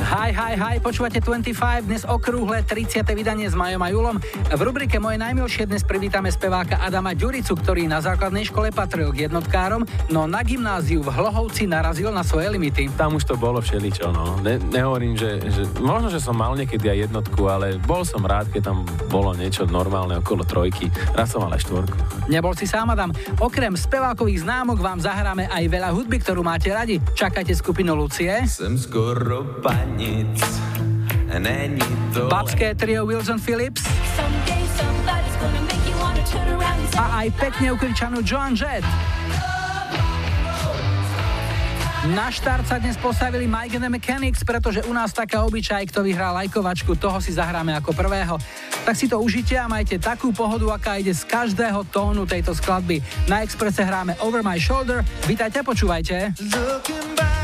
Hi, hi, hi, počúvate 25, dnes okrúhle 30. vydanie s Majom a Julom. V rubrike Moje najmilšie dnes privítame speváka Adama Ďuricu, ktorý na základnej škole patril k jednotkárom, no na gymnáziu v Hlohovci narazil na svoje limity. Tam už to bolo všeličo, no. Ne, nehovorím, že, že možno, že som mal niekedy aj jednotku, ale bol som rád, keď tam bolo niečo normálne okolo trojky. Raz som mal aj štvorku. Nebol si sám, Adam. Okrem spevákových známok vám zahráme aj veľa hudby, ktorú máte radi. Čakajte skupinu Lucie. Jsem skoro panic, není to... Babské trio Wilson Phillips a aj pekne ukričanú Joan Jett. Na štart sa dnes postavili Mike and the Mechanics, pretože u nás taká obyčaj, kto vyhrá lajkovačku, toho si zahráme ako prvého. Tak si to užite a majte takú pohodu, aká ide z každého tónu tejto skladby. Na Expresse hráme Over My Shoulder. Vítajte, počúvajte. Looking back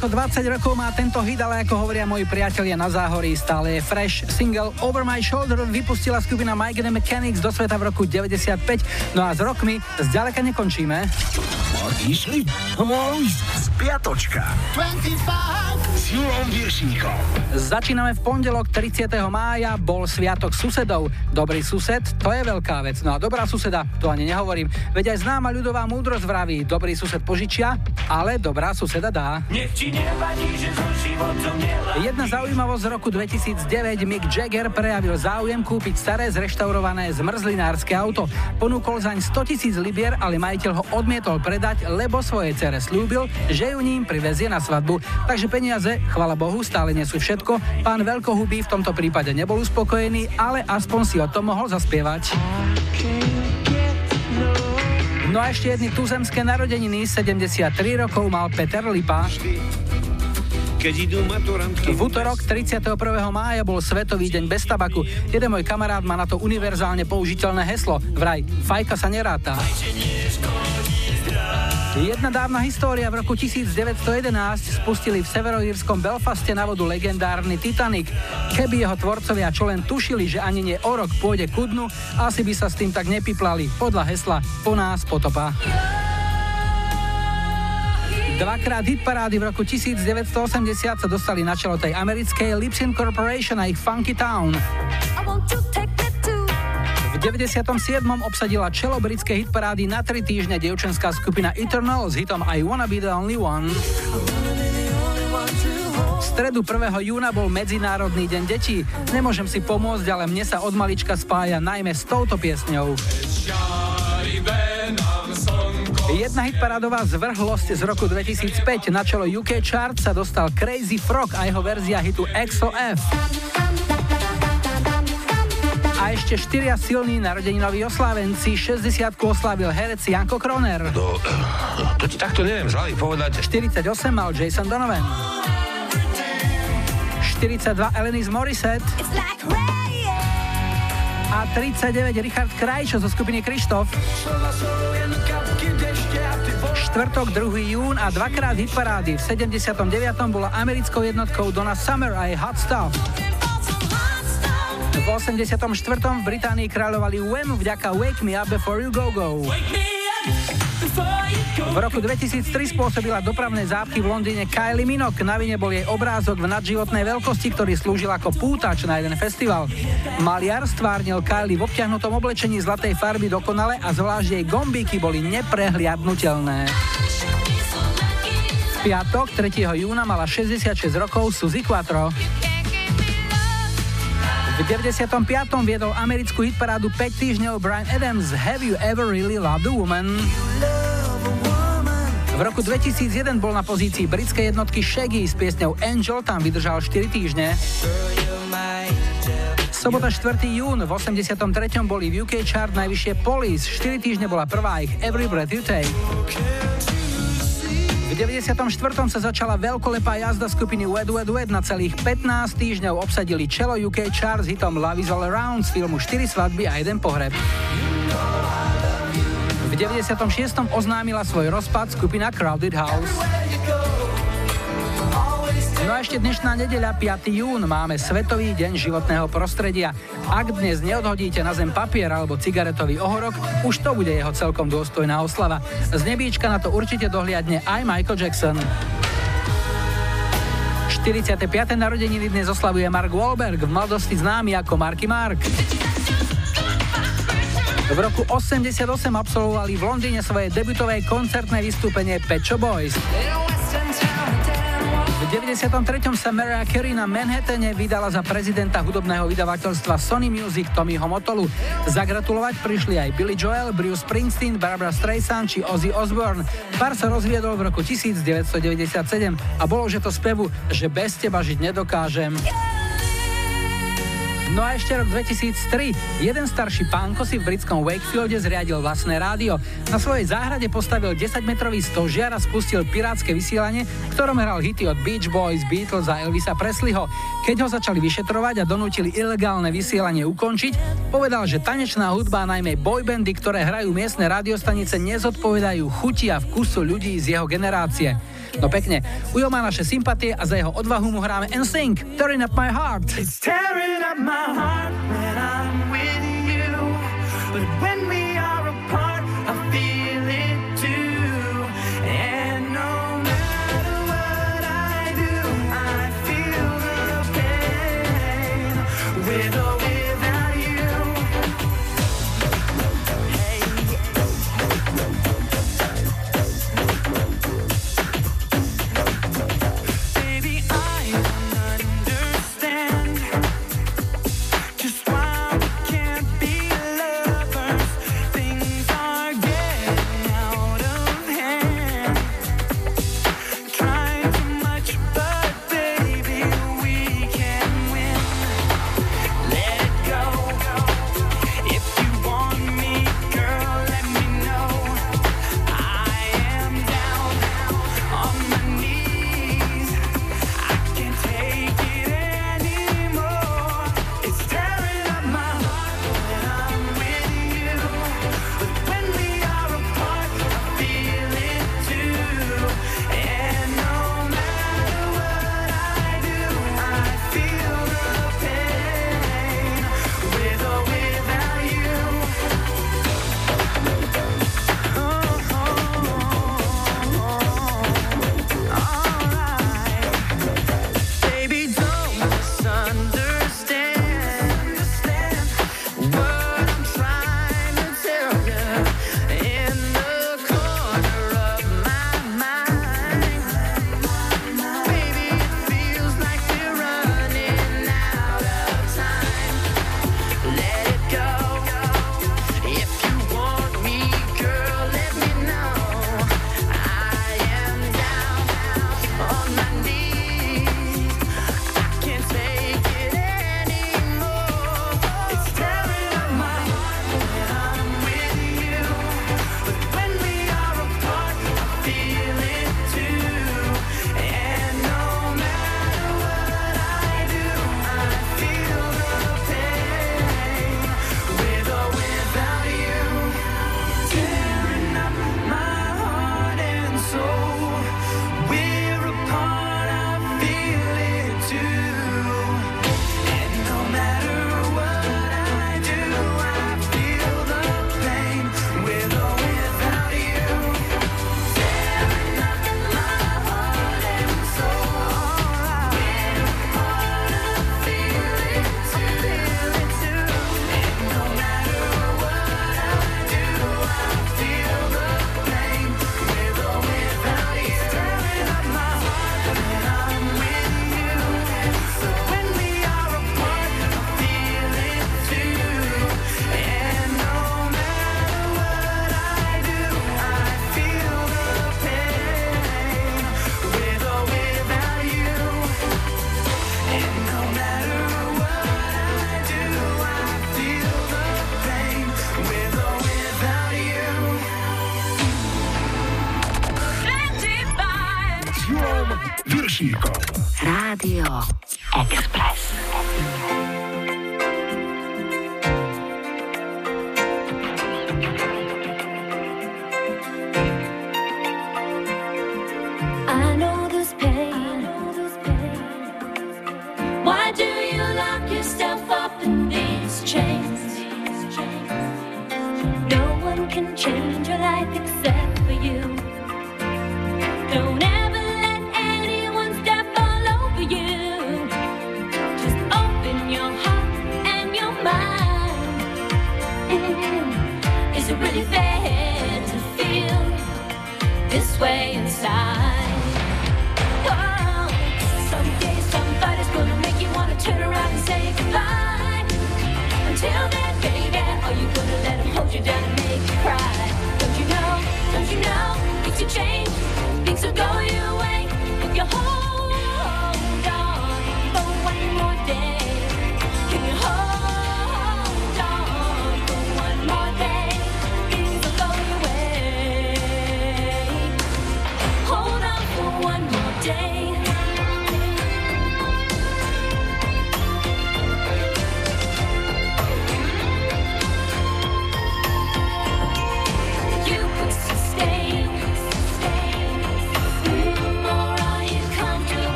ako 20 rokov má tento hit, ale ako hovoria moji priatelia na záhorí, stále je fresh. Single Over My Shoulder vypustila skupina Mike and Mechanics do sveta v roku 95, no a s rokmi zďaleka nekončíme. Išli? Spiatočka 25. s Julom Viršíkom. Začíname v pondelok 30. mája, bol sviatok susedov. Dobrý sused, to je veľká vec. No a dobrá suseda, to ani nehovorím. Veď aj známa ľudová múdrosť vraví, dobrý sused požičia, ale dobrá suseda dá. Nech ti nevadí, že so životom nelá. Jedna zaujímavosť z roku 2009 Mick Jagger prejavil záujem kúpiť staré zreštaurované zmrzlinárske auto. Ponúkol zaň 100 tisíc libier, ale majiteľ ho odmietol predať, lebo svojej cere slúbil, že ju ním privezie na svadbu. Takže peniaze, chvala Bohu, stále nie sú všetko. Pán Veľkohubý v tomto prípade nebol uspokojený, ale aspoň si o tom mohol zaspievať. No a ešte jedny tuzemské narodeniny, 73 rokov mal Peter Lipa. keď idú maturantky. V útorok 31. mája bol Svetový deň bez tabaku. Jeden môj kamarát má na to univerzálne použiteľné heslo. Vraj, fajka sa neráta. Jedna dávna história v roku 1911 spustili v severoírskom Belfaste na vodu legendárny Titanic. Keby jeho tvorcovia čo len tušili, že ani nie o rok pôjde ku dnu, asi by sa s tým tak nepiplali. Podľa hesla po nás potopa. Dvakrát hit parády v roku 1980 sa dostali na čelo tej americkej Lipsin Corporation a ich Funky Town. V 97. obsadila čelo britskej hitparády na tri týždne dievčenská skupina Eternal s hitom I Wanna Be The Only One. V stredu 1. júna bol Medzinárodný deň detí. Nemôžem si pomôcť, ale mne sa od malička spája najmä s touto piesňou. Jedna hitparádová zvrhlosť z roku 2005 na čelo UK Chart sa dostal Crazy Frog a jeho verzia hitu XOF. A ešte štyria silní narodeninoví oslávenci. 60 oslávil herec Janko Kroner. No, to ti takto neviem žali povedať. 48 mal Jason Donovan. 42 Elenis Morissette. A 39 Richard Krajčo zo skupiny Krištof. Štvrtok 2. jún a dvakrát hitparády. V 79. bola americkou jednotkou Donna Summer a jej Hot Stuff. V 84. v Británii kráľovali Wham vďaka Wake Me Up Before You Go Go. V roku 2003 spôsobila dopravné zápky v Londýne Kylie Minogue. Na vine bol jej obrázok v nadživotnej veľkosti, ktorý slúžil ako pútač na jeden festival. Maliar stvárnil Kylie v obťahnutom oblečení zlatej farby dokonale a zvlášť jej gombíky boli neprehliadnutelné. Piatok 3. júna mala 66 rokov Suzy Quattro. V 95. viedol americkú hitparádu 5 týždňov Brian Adams Have You Ever Really Loved a Woman? V roku 2001 bol na pozícii britskej jednotky Shaggy s piesňou Angel, tam vydržal 4 týždne. Sobota 4. jún v 83. boli v UK chart najvyššie Police, 4 týždne bola prvá ich Every Breath You Take. V 94. sa začala veľkolepá jazda skupiny Wed Wed Wed na celých 15 týždňov obsadili čelo UK Charts hitom Love is All Around z filmu 4 svadby a jeden pohreb. V 96. oznámila svoj rozpad skupina Crowded House. No a ešte dnešná nedeľa, 5. jún, máme Svetový deň životného prostredia. Ak dnes neodhodíte na zem papier alebo cigaretový ohorok, už to bude jeho celkom dôstojná oslava. Z nebíčka na to určite dohliadne aj Michael Jackson. 45. narodeniny dnes oslavuje Mark Wahlberg, v mladosti známy ako Marky Mark. V roku 88 absolvovali v Londýne svoje debutové koncertné vystúpenie Pet Boys. V 93. sa Mariah Carey na Manhattane vydala za prezidenta hudobného vydavateľstva Sony Music Tommyho Motolu. Zagratulovať prišli aj Billy Joel, Bruce Springsteen, Barbara Streisand či Ozzy Osbourne. Pár sa rozviedol v roku 1997 a bolo, že to spevu, že bez teba žiť nedokážem. No a ešte rok 2003. Jeden starší pánko si v britskom Wakefielde zriadil vlastné rádio. Na svojej záhrade postavil 10-metrový stožiar a spustil pirátske vysielanie, v ktorom hral hity od Beach Boys, Beatles a Elvisa Presleyho. Keď ho začali vyšetrovať a donútili ilegálne vysielanie ukončiť, povedal, že tanečná hudba, najmä boybandy, ktoré hrajú miestne radiostanice, nezodpovedajú chuti a vkusu ľudí z jeho generácie. No pekne, Ujo má naše sympatie a za jeho odvahu mu hráme NSYNC, Tearing Up My Heart. It's tearing up my heart when I'm with you. But when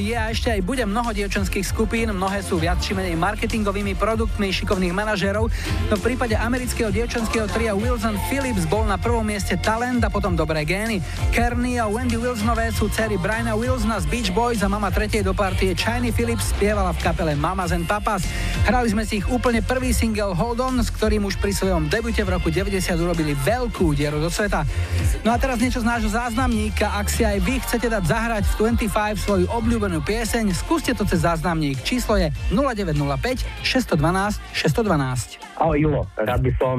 je a ešte aj bude mnoho dievčenských skupín, mnohé sú viac či menej marketingovými produktmi šikovných manažérov, no v prípade amerického dievčenského tria Wilson Phillips bol na prvom mieste talent a potom dobré gény. Kearney a Wendy Wilsonové sú dcery Briana Wilsona z Beach Boys a mama tretej do partie Chiny Phillips spievala v kapele Mamas and Papas. Hrali sme si ich úplne prvý single Hold On, s ktorým už pri svojom debute v roku 90 urobili veľkú dieru do sveta. No a teraz niečo z nášho záznamníka. Ak si aj vy chcete dať zahrať v 25 svoju obľúbenú pieseň, skúste to cez záznamník. Číslo je 0905 612 612. Ahoj Julo, rád by som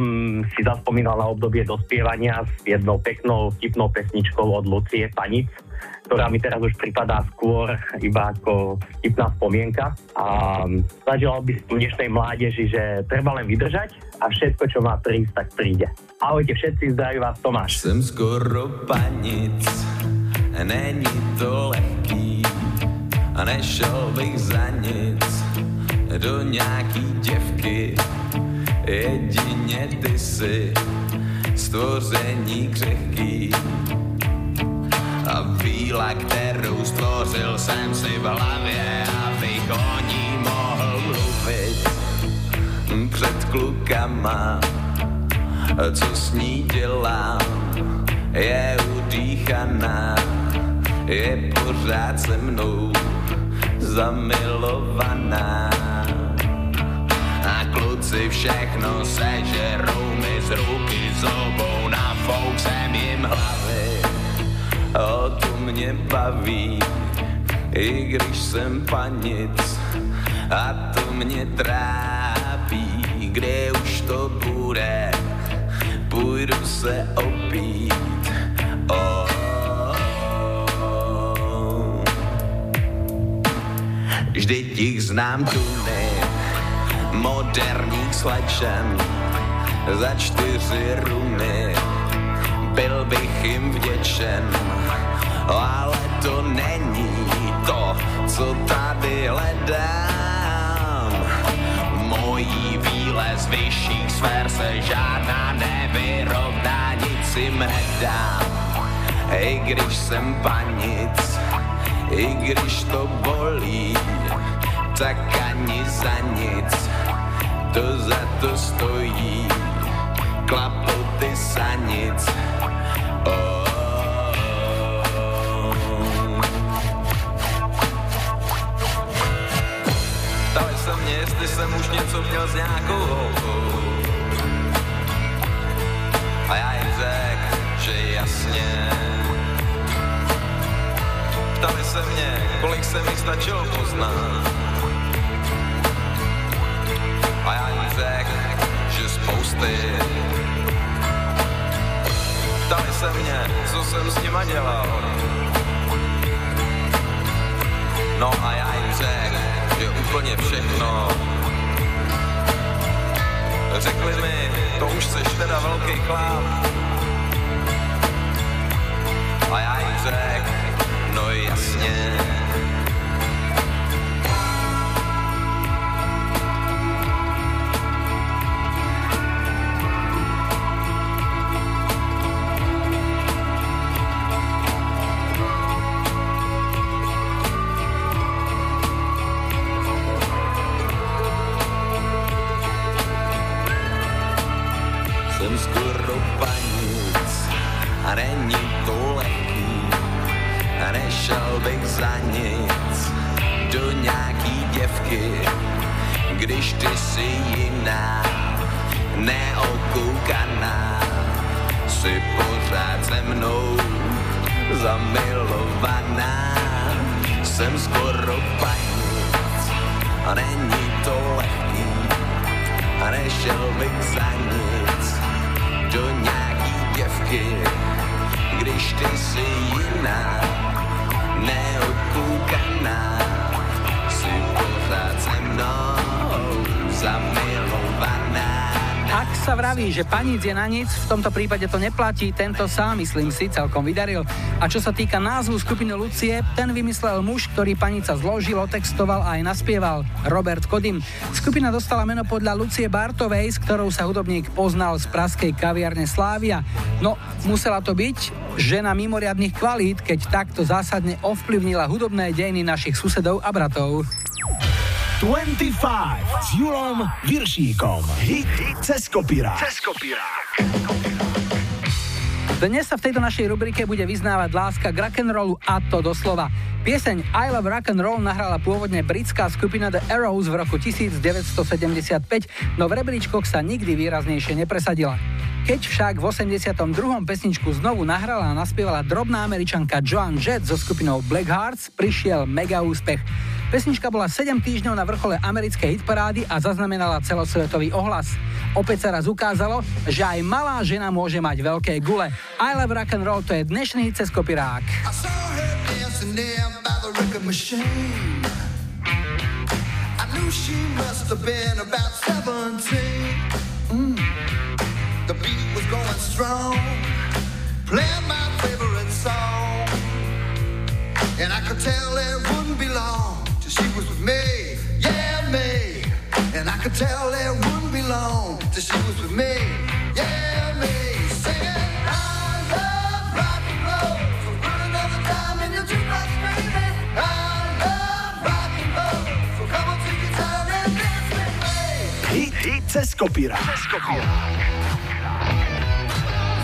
si zaspomínal na obdobie dospievania s jednou peknou vtipnou pesničkou od Lucie Panic, ktorá mi teraz už pripadá skôr iba ako vtipná spomienka. A zaželal by som dnešnej mládeži, že treba len vydržať a všetko, čo má prísť, tak príde. Ahojte všetci, zdraví vás Tomáš. Jsem skoro panic, není to lehký a nešel bych za nic do nějaký děvky. Jedině ty si stvoření křehký a víla, kterou stvořil jsem si v hlavě, abych o ní mohl mluvit před klukama, co s ní dělám, je udýchaná, je pořád se mnou zamilovaná. a kluci všechno sežerou mi z ruky z obou, nafouk jsem jim hlavy. O to mě baví, i když jsem panic a to mě trápí, kde už to bude, půjdu se opít. Oh. Vždyť jich znám tuny, moderních slečen, za čtyři rumy, byl bych jim vděčen, ale to není to, co tady hledám. Mojí výlez vyšších sfér se žádná nevyrovná, nic jim nedám. I když jsem panic, i když to bolí, tak ani za nic, to za to stojí, klapoty sanic. Oh. Jestli jsem už něco měl s nějakou holkou. A já jim řekl, že jasně. Ptali se mě, kolik se mi stačilo poznat. A já jim řekl, že spousty. Ptali se mě, co jsem s nima dělal. No a já jim řekl, že úplně všechno. Řekli mi, to už seš teda velký chlap. A já jim řekl, no jasně. Panic je na nic, v tomto prípade to neplatí, tento sa, myslím si, celkom vydaril. A čo sa týka názvu skupiny Lucie, ten vymyslel muž, ktorý panica zložil, otextoval a aj naspieval, Robert Kodim. Skupina dostala meno podľa Lucie Bartovej, s ktorou sa hudobník poznal z praskej kaviarne Slávia. No, musela to byť žena mimoriadných kvalít, keď takto zásadne ovplyvnila hudobné dejiny našich susedov a bratov. 25 s Julom Viršíkom. Hit cez kopírák. Cez kopírák. Dnes sa v tejto našej rubrike bude vyznávať láska k rock'n'rollu a to doslova. Pieseň I Love Rock and Roll nahrala pôvodne britská skupina The Arrows v roku 1975, no v rebríčkoch sa nikdy výraznejšie nepresadila. Keď však v 82. pesničku znovu nahrala a naspievala drobná američanka Joan Jett so skupinou Black Hearts, prišiel mega úspech. Pesnička bola 7 týždňov na vrchole americkej hitparády a zaznamenala celosvetový ohlas. Opäť sa raz ukázalo, že aj malá žena môže mať veľké gule. I Love Rock and Roll to je dnešný hit cez kopirák. dancing there by the record machine. I knew she must have been about 17. Mm. Playing my favorite song. And I could tell it wouldn't be long me, yeah, me. And I could tell it wouldn't be long till she was with me, yeah, me. Singing, I love rock and roll. So put another dime in your jukebox, baby. I love rock and roll. So come on, take your time and dance with me. Hit, hit cez kopírák. Cez kopírák.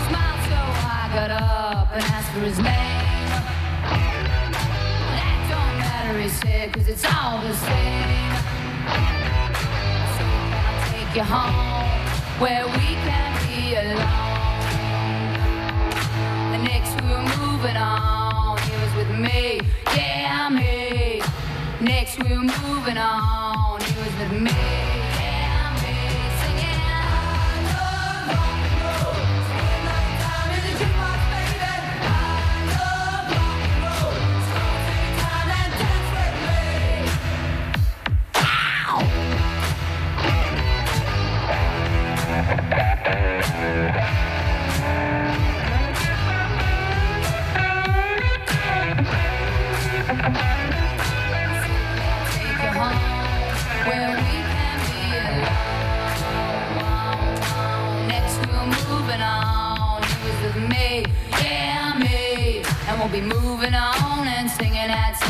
Smiled so I got up and asked for his name. He said, cause it's all the same. So can I take you home where we can be alone. The next we were moving on, he was with me, yeah, me. Next we were moving on, he was with me,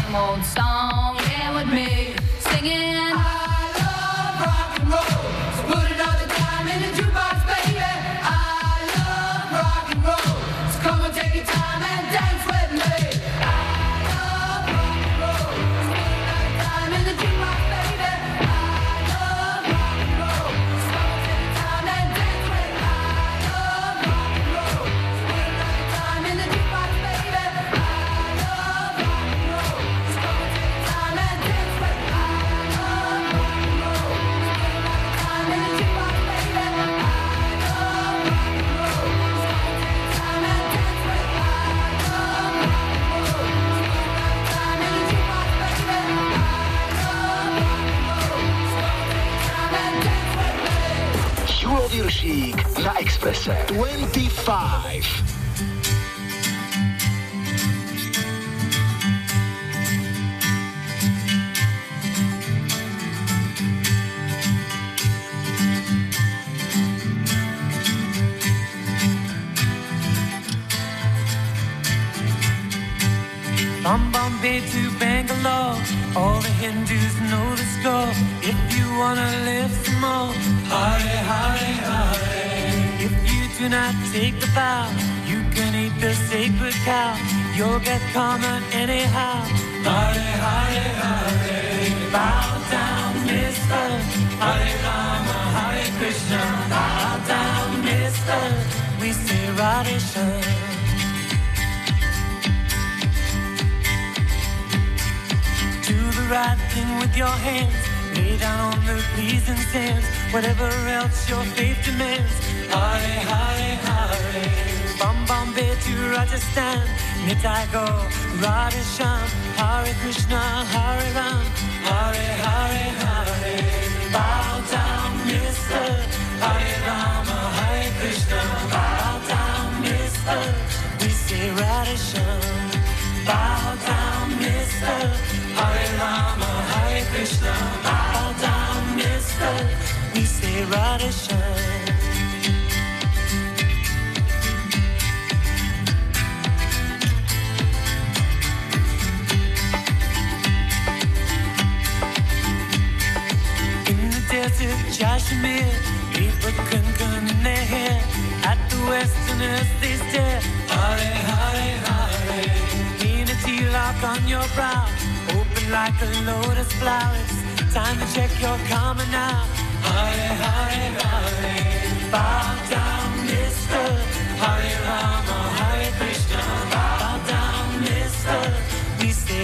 singing that same old song, Twenty-five. 25. From Bombay to Bangalore, all the Hindus know the score. If you wanna live some more, Hare Hare Hare. Do not take the vow, you can eat the sacred cow. You'll get karma anyhow. Hare Hare Hare. Bow down, Mister. Hare Rama, Hare Krishna. Bow down, Mister. We say the right thing with your hands. Lay down on the pleasing sands. Whatever else your faith demands. Hare Hare Hare. From Bombay to Rajasthan. Nitai go Radhe Shyam. Hare Krishna Hare Ram. Hare Hare Hare. Bow down, Mister. Hare Rama Hare Krishna. Bow down, Mister. We say Radhe Shyam. Bow down, Mister. Hare Rama, Hare Krishna. Bow down, Mister. We say Radhe Shyam. Kashmir, in their hair. At the westerners, they. Hare, Hare, Hare. Lean a tilak on your brow, open like a lotus flower. It's time to check your karma now. Hare, Hare, Hare. Bow down, mister. Hare Rama, Hare Krishna. Bow down, mister. We say.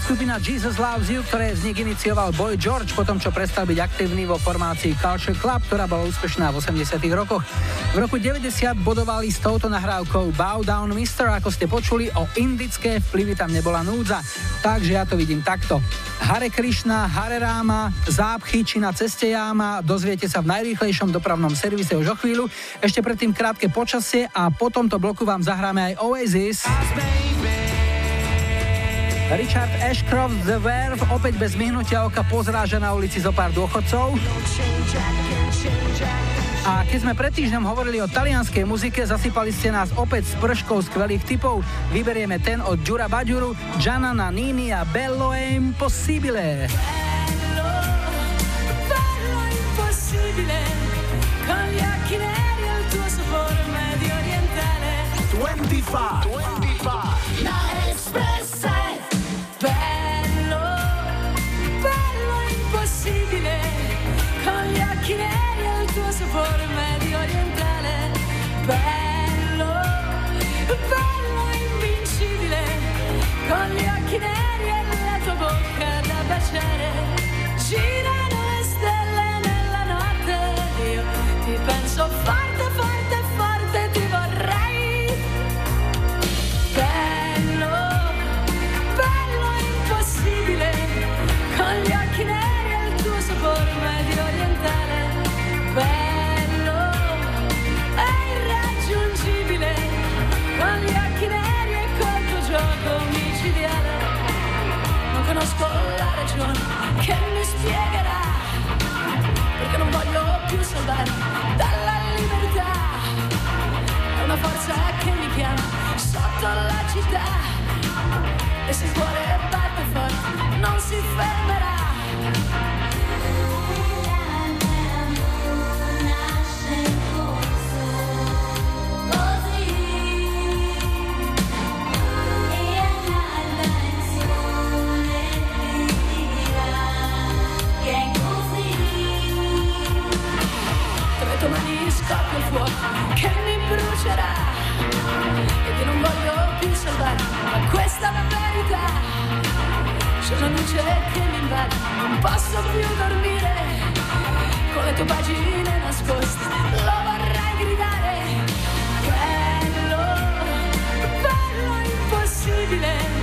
Skupina Jesus Loves You, ktoré vznik inicioval Boy George potom, čo prestal byť aktívny vo formácii Culture Club, ktorá bola úspešná v 80 rokoch. V roku 90 bodovali s touto nahrávkou Bow Down Mister, ako ste počuli, o indické vplyvy tam nebola núdza. Takže ja to vidím takto. Hare Krishna, Hare Rama, zápchy či na ceste jáma, dozviete sa v najrýchlejšom dopravnom servise už o chvíľu. Ešte predtým krátke počasie a po tomto bloku vám zahráme aj Oasis. Richard Ashcroft The Verve opäť bez myhnutia oka pozráža na ulici zo pár dôchodcov. A keď sme pred týždňom hovorili o talianskej muzike, zasypali ste nás opäť s prškou skvelých typov. Vyberieme ten od Giura Badjuru, Gianna Nini a Bello è impossibile. Bello impossibile, con gli occhi neri e il tuo sapore medio orientale. 25. 25. Spiegherà, perché non voglio più salvare dalla libertà. È una forza che mi chiama sotto la città e se il cuore batte forte non si fermerà. Il fuoco che mi brucerà e che non voglio più salvare. Ma questa verità. C'è una luce che mi invade. Non posso più dormire con le tue pagine nascoste. Lo vorrei gridare bello bello impossibile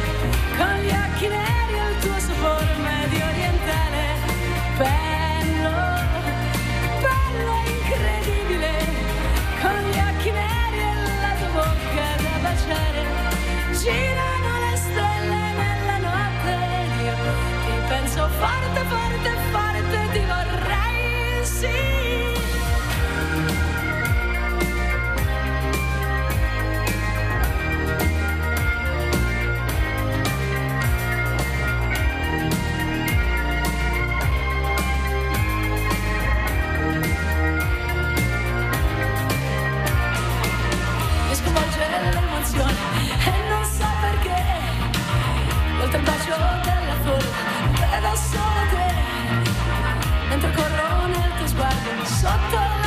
tuo sguardo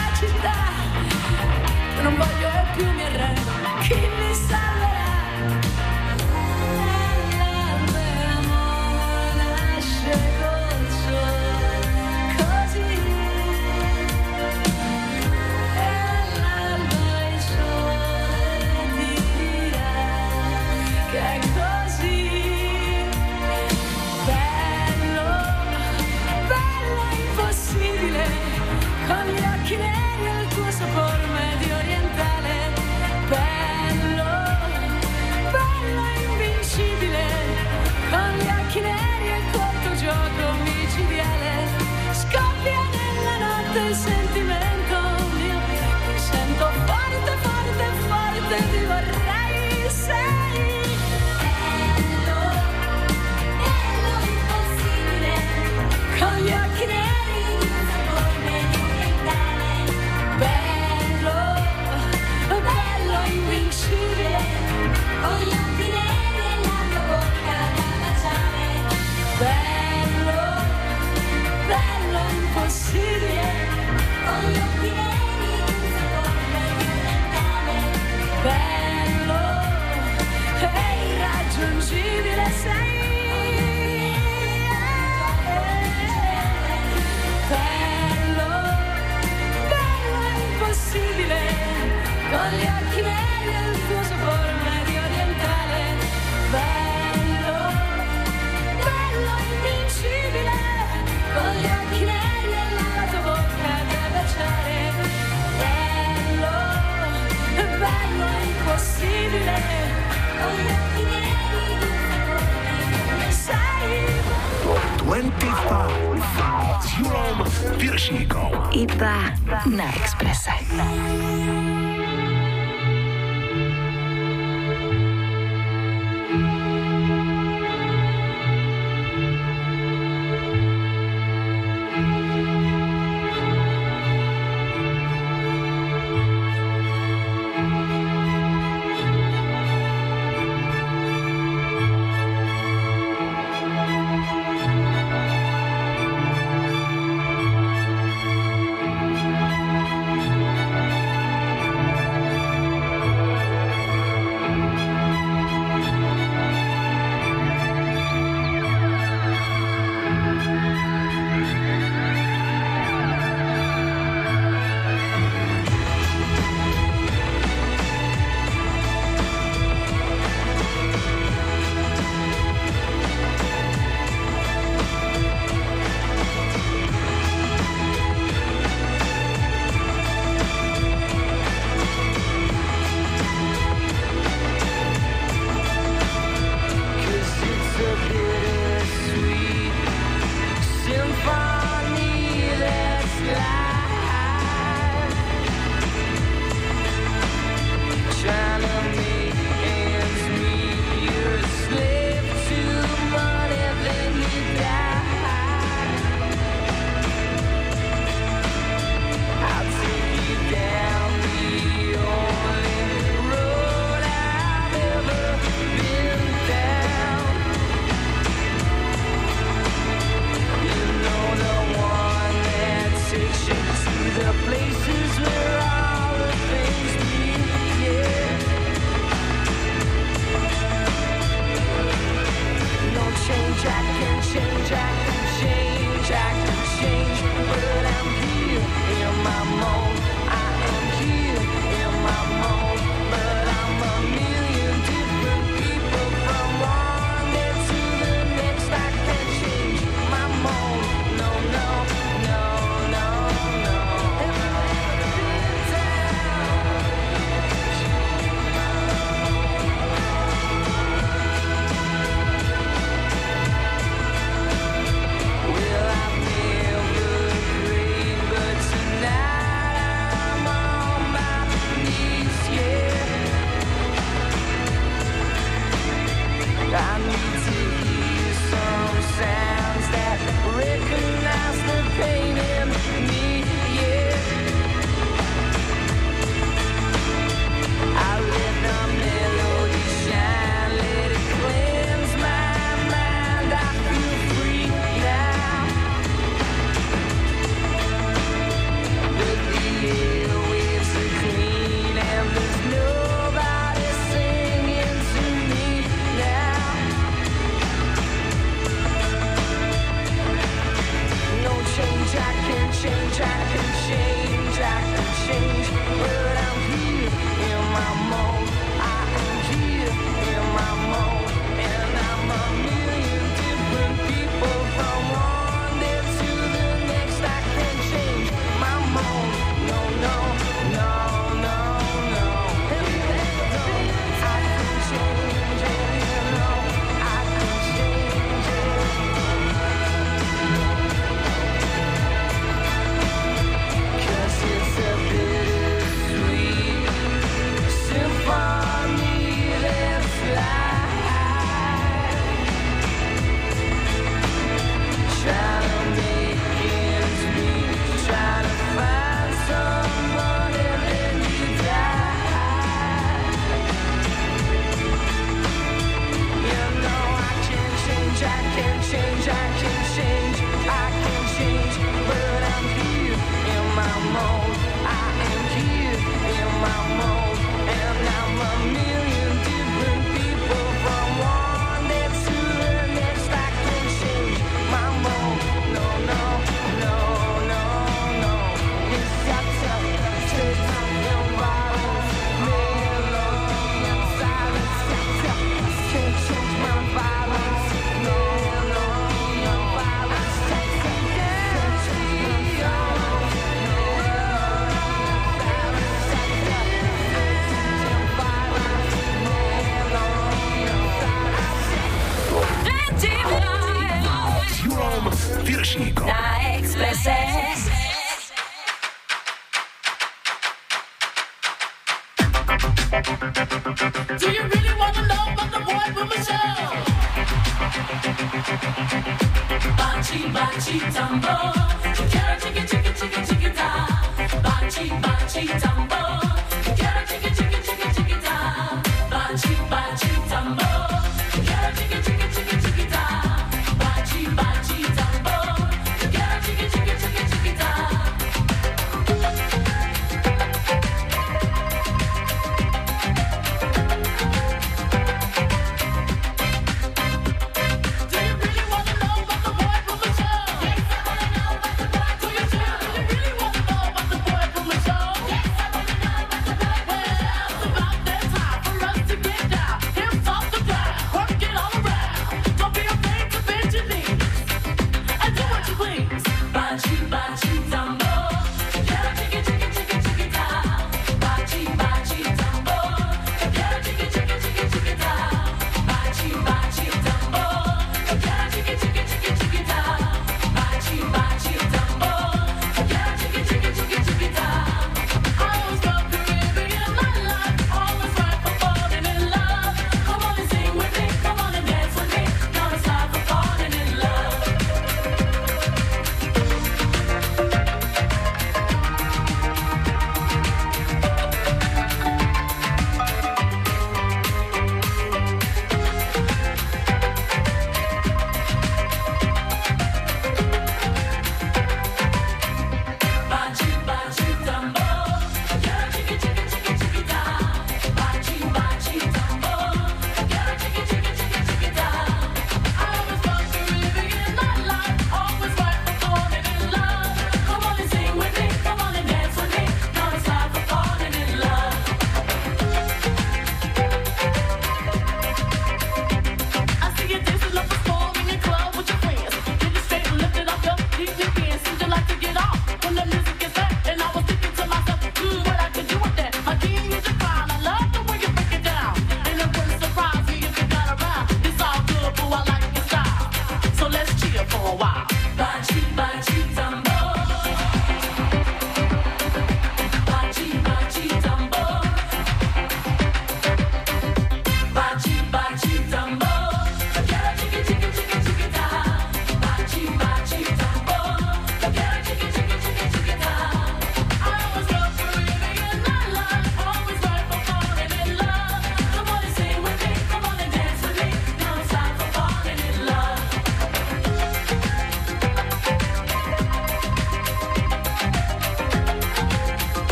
Bachi, bachi, tambor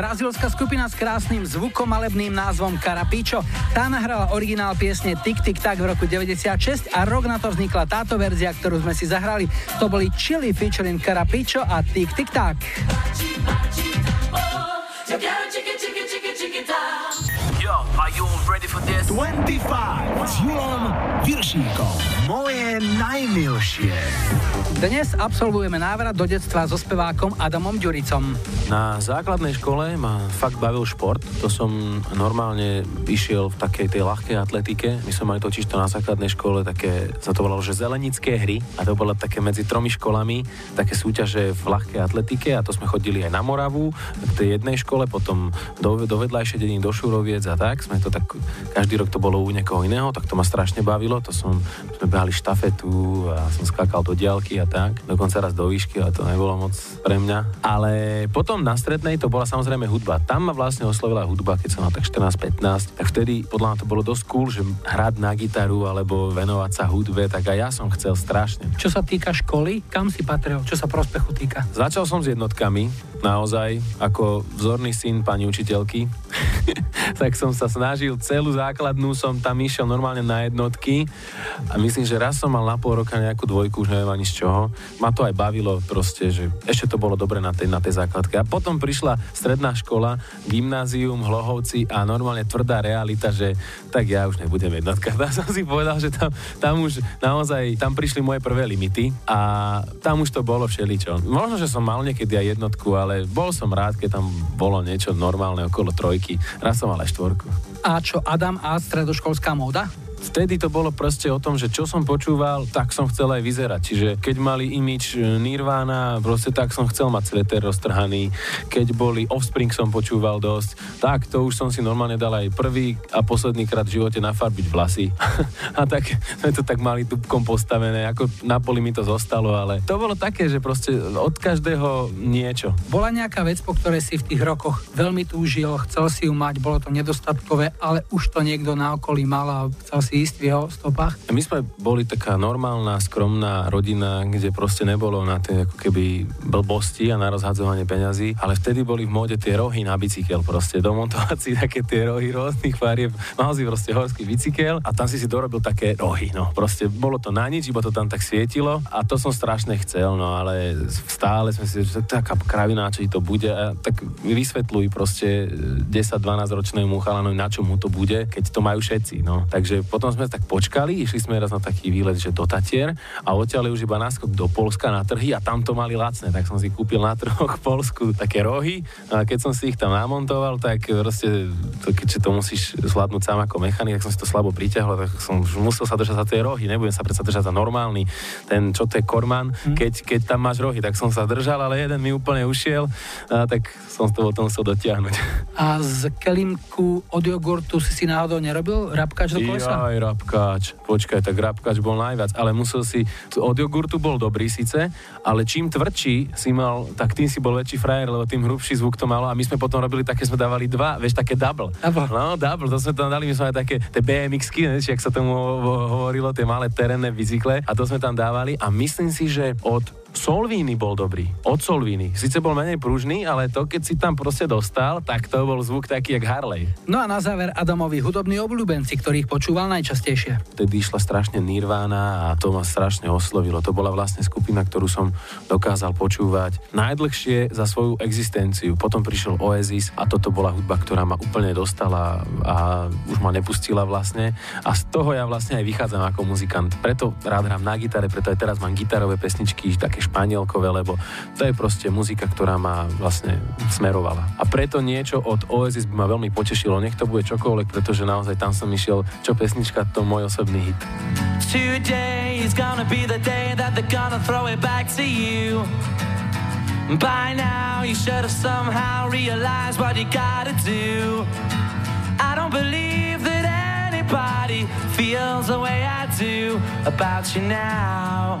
brazílska skupina s krásnym zvukom malebným názvom Carapicho. Tá nahrala originál piesne Tik Tik Tak v roku 96 a rok na to vznikla táto verzia, ktorú sme si zahrali. To boli Chili featuring Carapicho a Tik Tik Tak. Yo, are you ready for this? 25 s Julom Viršíkom. Moje najmilšie. Dnes absolvujeme návrat do detstva so spevákom Adamom Ďuricom. Na základnej škole ma fakt bavil šport. To som normálne išiel v takej tej ľahkej atletike. My sme mali totiž to na základnej škole také, sa to volalo, že zelenické hry. A to bolo také medzi tromi školami, také súťaže v ľahkej atletike a to sme chodili aj na Moravu, v tej jednej škole, potom do, do vedľajšej dediny, do Šuroviec a tak. Sme to tak, každý rok to bolo u niekoho iného, tak to ma strašne bavilo. To som, sme behali štafetu a som skákal do diálky a tak. Dokonca raz do výšky, ale to nebolo moc pre mňa. Ale potom na strednej to bola samozrejme hudba. Tam ma vlastne oslovila hudba, keď som mal tak 14-15. Tak vtedy podľa mňa to bolo dosť cool, že hrať na gitaru alebo venovať sa hudbe, tak aj ja som chcel strašne. Čo sa týka školy, kam si patril? Čo sa prospechu týka? Začal som s jednotkami, naozaj, ako vzorný syn pani učiteľky. tak som sa snažil, celú základnú som tam išiel normálne na jednotky a myslím, že raz som mal na pol roka nejakú dvojku, už neviem ani z čoho. Ma to aj bavilo proste, že ešte to bolo dobre na tej, na tej základke. A potom prišla stredná škola, gymnázium, hlohovci a normálne tvrdá realita, že tak ja už nebudem jednotka. Tam som si povedal, že tam, tam už naozaj, tam prišli moje prvé limity a tam už to bolo všeličo. Možno, že som mal niekedy aj jednotku, ale bol som rád, keď tam bolo niečo normálne okolo trojky. Raz som mal aj štvorku. A čo Adam a stredoškolská móda? Vtedy to bolo proste o tom, že čo som počúval, tak som chcel aj vyzerať. Čiže keď mali imič Nirvana, proste tak som chcel mať sveter roztrhaný. Keď boli Offspring som počúval dosť, tak to už som si normálne dal aj prvý a posledný krát v živote nafarbiť vlasy. a tak sme to tak mali dubkom postavené, ako na poli mi to zostalo, ale to bolo také, že proste od každého niečo. Bola nejaká vec, po ktorej si v tých rokoch veľmi túžil, chcel si ju mať, bolo to nedostatkové, ale už to niekto na okolí mal a chcel si si ísť v jeho stopách? My sme boli taká normálna, skromná rodina, kde proste nebolo na tie ako keby blbosti a na rozhadzovanie peňazí, ale vtedy boli v móde tie rohy na bicykel proste, domontovať si také tie rohy rôznych farieb. Mal si proste horský bicykel a tam si si dorobil také rohy, no proste bolo to na nič, iba to tam tak svietilo a to som strašne chcel, no ale stále sme si, že taká kravina, či to bude a tak vysvetľuj proste 10-12 ročnému chalanovi, na čo mu to bude, keď to majú všetci, no. Takže po potom sme tak počkali, išli sme raz na taký výlet, že do Tatier a odtiaľ už iba náskok do Polska na trhy a tam to mali lacné, tak som si kúpil na trhoch v Polsku také rohy a keď som si ich tam namontoval, tak proste, to, keďže to musíš zvládnuť sám ako mechanik, tak som si to slabo priťahol, tak som musel sa držať za tie rohy, nebudem sa predsa držať za normálny, ten, čo to je korman, mm. keď, keď tam máš rohy, tak som sa držal, ale jeden mi úplne ušiel, a tak som to potom musel dotiahnuť. A z kelimku od jogurtu si si náhodou nerobil rabkač do kolesa? Aj rabkáč. Počkaj, tak rabkáč bol najviac, ale musel si, od jogurtu bol dobrý síce, ale čím tvrdší si mal, tak tým si bol väčší frajer, lebo tým hrubší zvuk to malo a my sme potom robili také, sme dávali dva, vieš, také double. double. No, double, to sme tam dali, my sme aj také, tie BMX-ky, než, jak sa tomu hovorilo, tie malé terénne bicykle a to sme tam dávali a myslím si, že od Solvíny bol dobrý. Od Solvíny. Sice bol menej pružný, ale to, keď si tam proste dostal, tak to bol zvuk taký jak Harley. No a na záver Adamovi hudobní obľúbenci, ktorých počúval najčastejšie. Vtedy išla strašne Nirvana a to ma strašne oslovilo. To bola vlastne skupina, ktorú som dokázal počúvať najdlhšie za svoju existenciu. Potom prišiel Oasis a toto bola hudba, ktorá ma úplne dostala a už ma nepustila vlastne. A z toho ja vlastne aj vychádzam ako muzikant. Preto rád hrám na gitare, preto aj teraz mám gitarové pesničky, také také španielkové, lebo to je proste muzika, ktorá ma vlastne smerovala. A preto niečo od Oasis by ma veľmi potešilo, nech to bude čokoľvek, pretože naozaj tam som išiel, čo pesnička, to môj osobný hit. Today is gonna be the day that they're gonna throw it back to you. By now, you should have somehow realized what you gotta do. I don't believe that anybody feels the way I do about you now.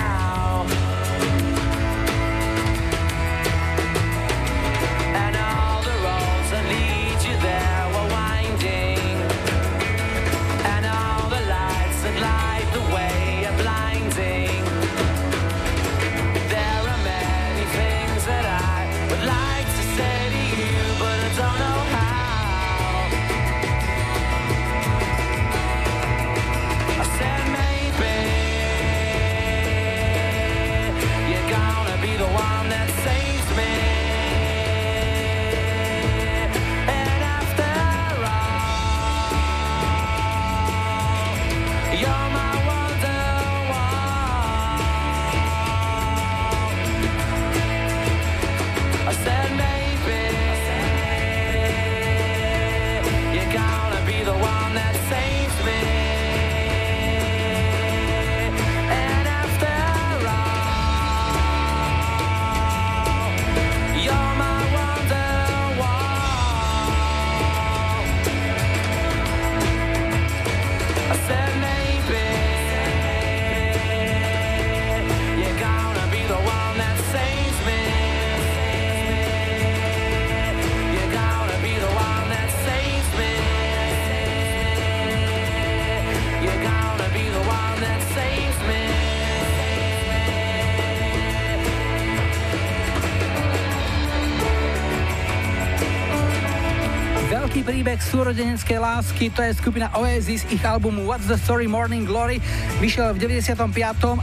Súrodeneckej lásky, to je skupina Oasis, ich albumu What's the Story Morning Glory, vyšiel v 95.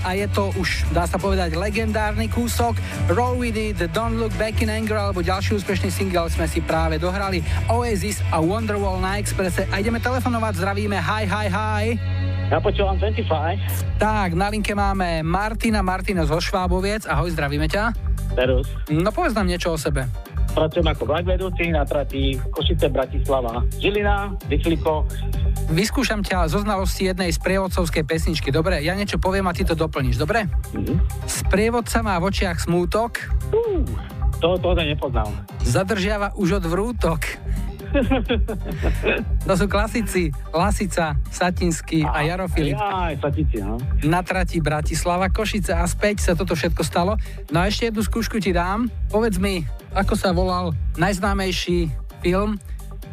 a je to už, dá sa povedať, legendárny kúsok. Roll with it, Don't look back in anger, alebo ďalší úspešný single sme si práve dohrali. Oasis a Wonderwall na Expresse. A ideme telefonovať, zdravíme, hi, hi, hi. Ja počúvam 25. Tak, na linke máme Martina, Martina zo Šváboviec. Ahoj, zdravíme ťa. Serus. No povedz nám niečo o sebe. Pracujem ako vlak vedúci na trati Košice, Bratislava, Žilina, Vyšliko. Vyskúšam ťa zo znalosti jednej sprievodcovskej pesničky. Dobre, ja niečo poviem a ty to doplníš, dobre? Mhm. Sprievodca má v očiach smútok. Uh, to, to nepoznám. Zadržiava už od vrútok. to sú klasici Lasica, Satinsky a Jaro Filip. Aj, Satici, no. Na trati Bratislava, Košice a späť sa toto všetko stalo. No a ešte jednu skúšku ti dám. Povedz mi, ako sa volal najznámejší film,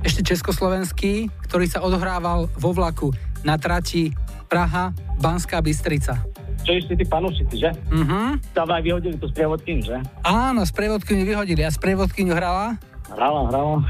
ešte československý, ktorý sa odohrával vo vlaku na trati Praha, Banská Bystrica. Čo ešte tí panúšici, že? Mhm. Tam aj vyhodili tú sprievodkyňu, že? Áno, sprievodkyňu vyhodili a sprievodkyňu hrala Hrala, hrala.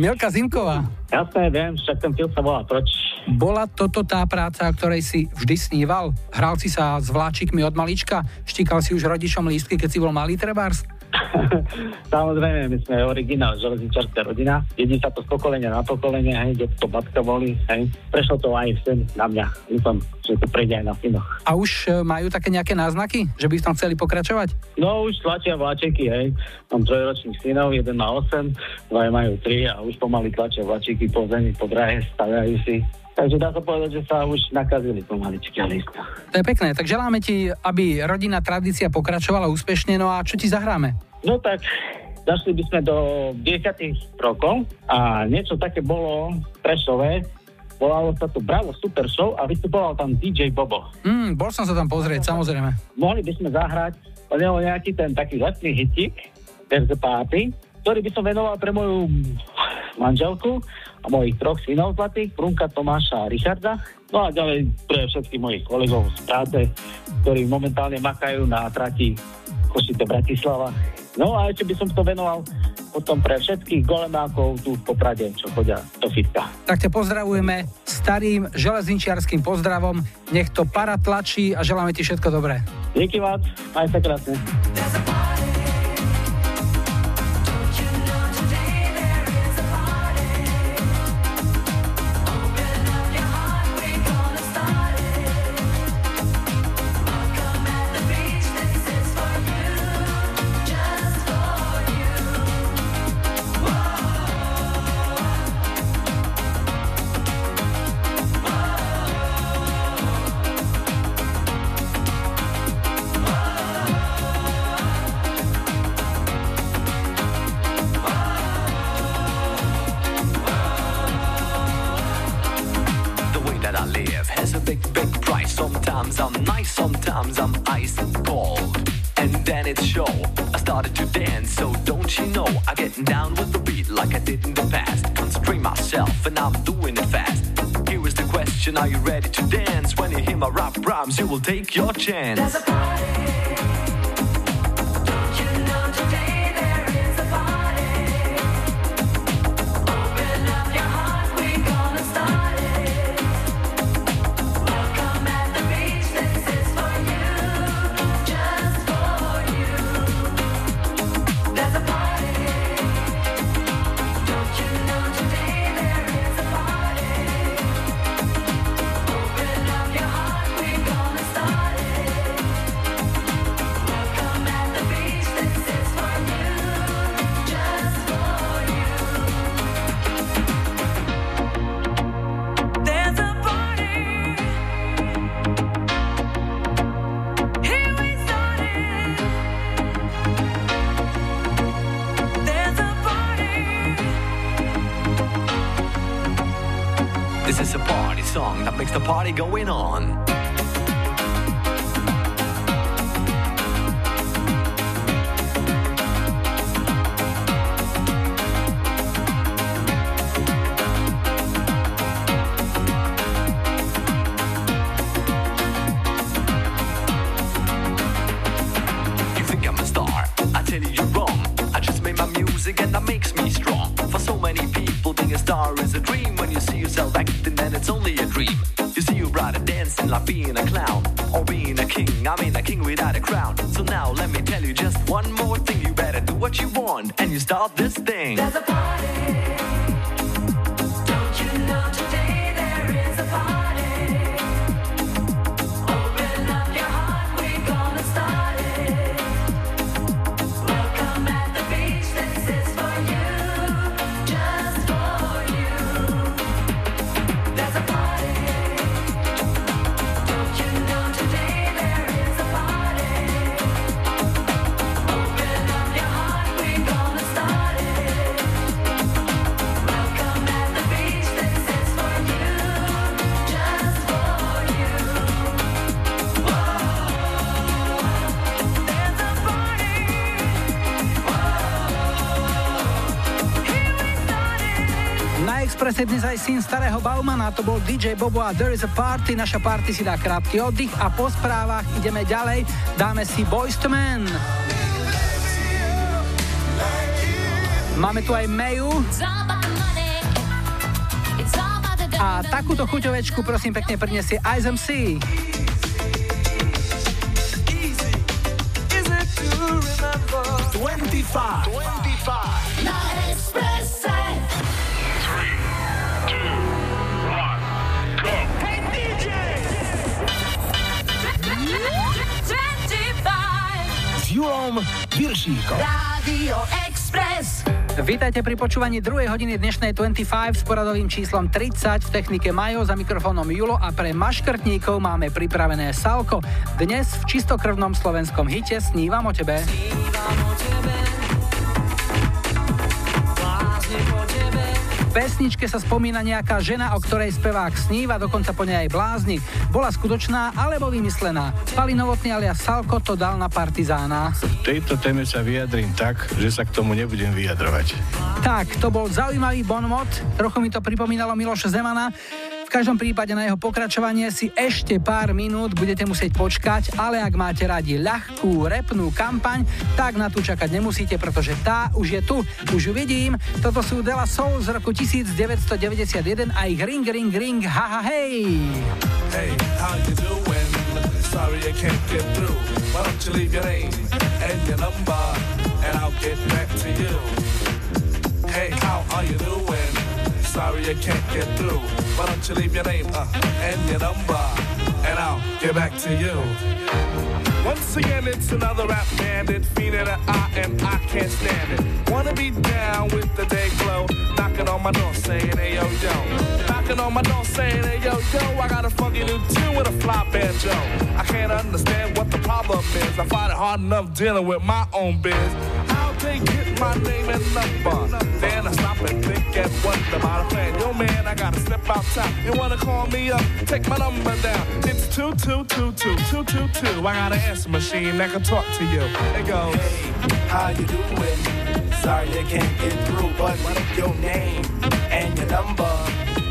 Milka Zimková. Jasné, viem, však ten film sa volá Proč. Bola toto tá práca, o ktorej si vždy sníval? Hral si sa s vláčikmi od malička? Štíkal si už rodičom lístky, keď si bol malý trebárs? Samozrejme, my sme originál železničarská rodina. Jedí sa to z pokolenia na pokolenie, hej, kde to babka boli, hej. Prešlo to aj sem na mňa. Dúfam, že to prejde aj na synoch. A už e, majú také nejaké náznaky, že by v tom chceli pokračovať? No už tlačia vláčeky, hej. Mám trojročných synov, jeden má 8, dva majú 3 a už pomaly tlačia vláčiky po zemi, po drahe, staviajú si. Takže dá sa povedať, že sa už nakazili pomaličky a lístka. To je pekné, tak želáme ti, aby rodinná tradícia pokračovala úspešne, no a čo ti zahráme? No tak, zašli by sme do 10 rokov a niečo také bolo Prešové. Volalo sa to Bravo Super Show a vystupoval tam DJ Bobo. Mm, bol som sa tam pozrieť, samozrejme. Mohli by sme zahrať od neho nejaký ten taký letný hitik, Verze Páty, ktorý by som venoval pre moju manželku a mojich troch synov zlatých, Brunka, Tomáša a Richarda. No a ďalej pre všetkých mojich kolegov z práce, ktorí momentálne makajú na trati Košice Bratislava. No a ešte by som to venoval potom pre všetkých golemákov tu v Poprade, čo chodia do fitka. Tak ťa pozdravujeme starým železničiarským pozdravom. Nech to para tlačí a želáme ti všetko dobré. Díky vás, aj sa krásne. Down with the beat like I did in the past. Concentrate myself, and I'm doing it fast. Here is the question Are you ready to dance? When you hear my rap rhymes, you will take your chance. There's Expresse dnes aj syn starého Baumana, to bol DJ Bobo a There is a Party. Naša party si dá krátky oddych a po správach ideme ďalej. Dáme si Boys to Men. Máme tu aj Mayu a takúto chuťovečku prosím pekne prinesie Ice MC. Is it to remember? 25. 25. Na Expresse. Julom Viršíkom. Radio Express. Vítajte pri počúvaní druhej hodiny dnešnej 25 s poradovým číslom 30 v technike Majo za mikrofónom Julo a pre maškrtníkov máme pripravené Salko. Dnes v čistokrvnom slovenskom hite Snívam o tebe. V pesničke sa spomína nejaká žena, o ktorej spevák sníva, dokonca po nej aj blázni. Bola skutočná alebo vymyslená. Pali Novotný alias Salko to dal na partizána. tejto téme sa vyjadrím tak, že sa k tomu nebudem vyjadrovať. Tak, to bol zaujímavý bonmot, trochu mi to pripomínalo Miloša Zemana. Každom prípade na jeho pokračovanie si ešte pár minút budete musieť počkať, ale ak máte radi ľahkú repnú kampaň, tak na tú čakať nemusíte, pretože tá už je tu. Už ju vidím. Toto sú Dela Soul z roku 1991 a ich Ring Ring Ring Haha Hej. Hey? Sorry I can't get through. Why don't you leave your name and your number, and I'll get back to you. Hey, how are you doing? Sorry I can't get through. Why don't you leave your name uh, and your number, and I'll get back to you. Once again, it's another rap bandit, fiending an eye, and I can't stand it. Wanna be down with the day glow, knocking on my door saying, hey yo yo. Knocking on my door saying, hey yo yo, I got a funky new tune with a fly banjo. I can't understand what the problem is. I find it hard enough dealing with my own biz. How they get my name and number? Then I stop and think and wonder about a plan. Yo man, I gotta step outside. You wanna call me up? Take my number down. It's two two two two two two two. I got an answer machine that can talk to you. It goes. Hey, how you doing? Sorry I can't get through, but your name and your number,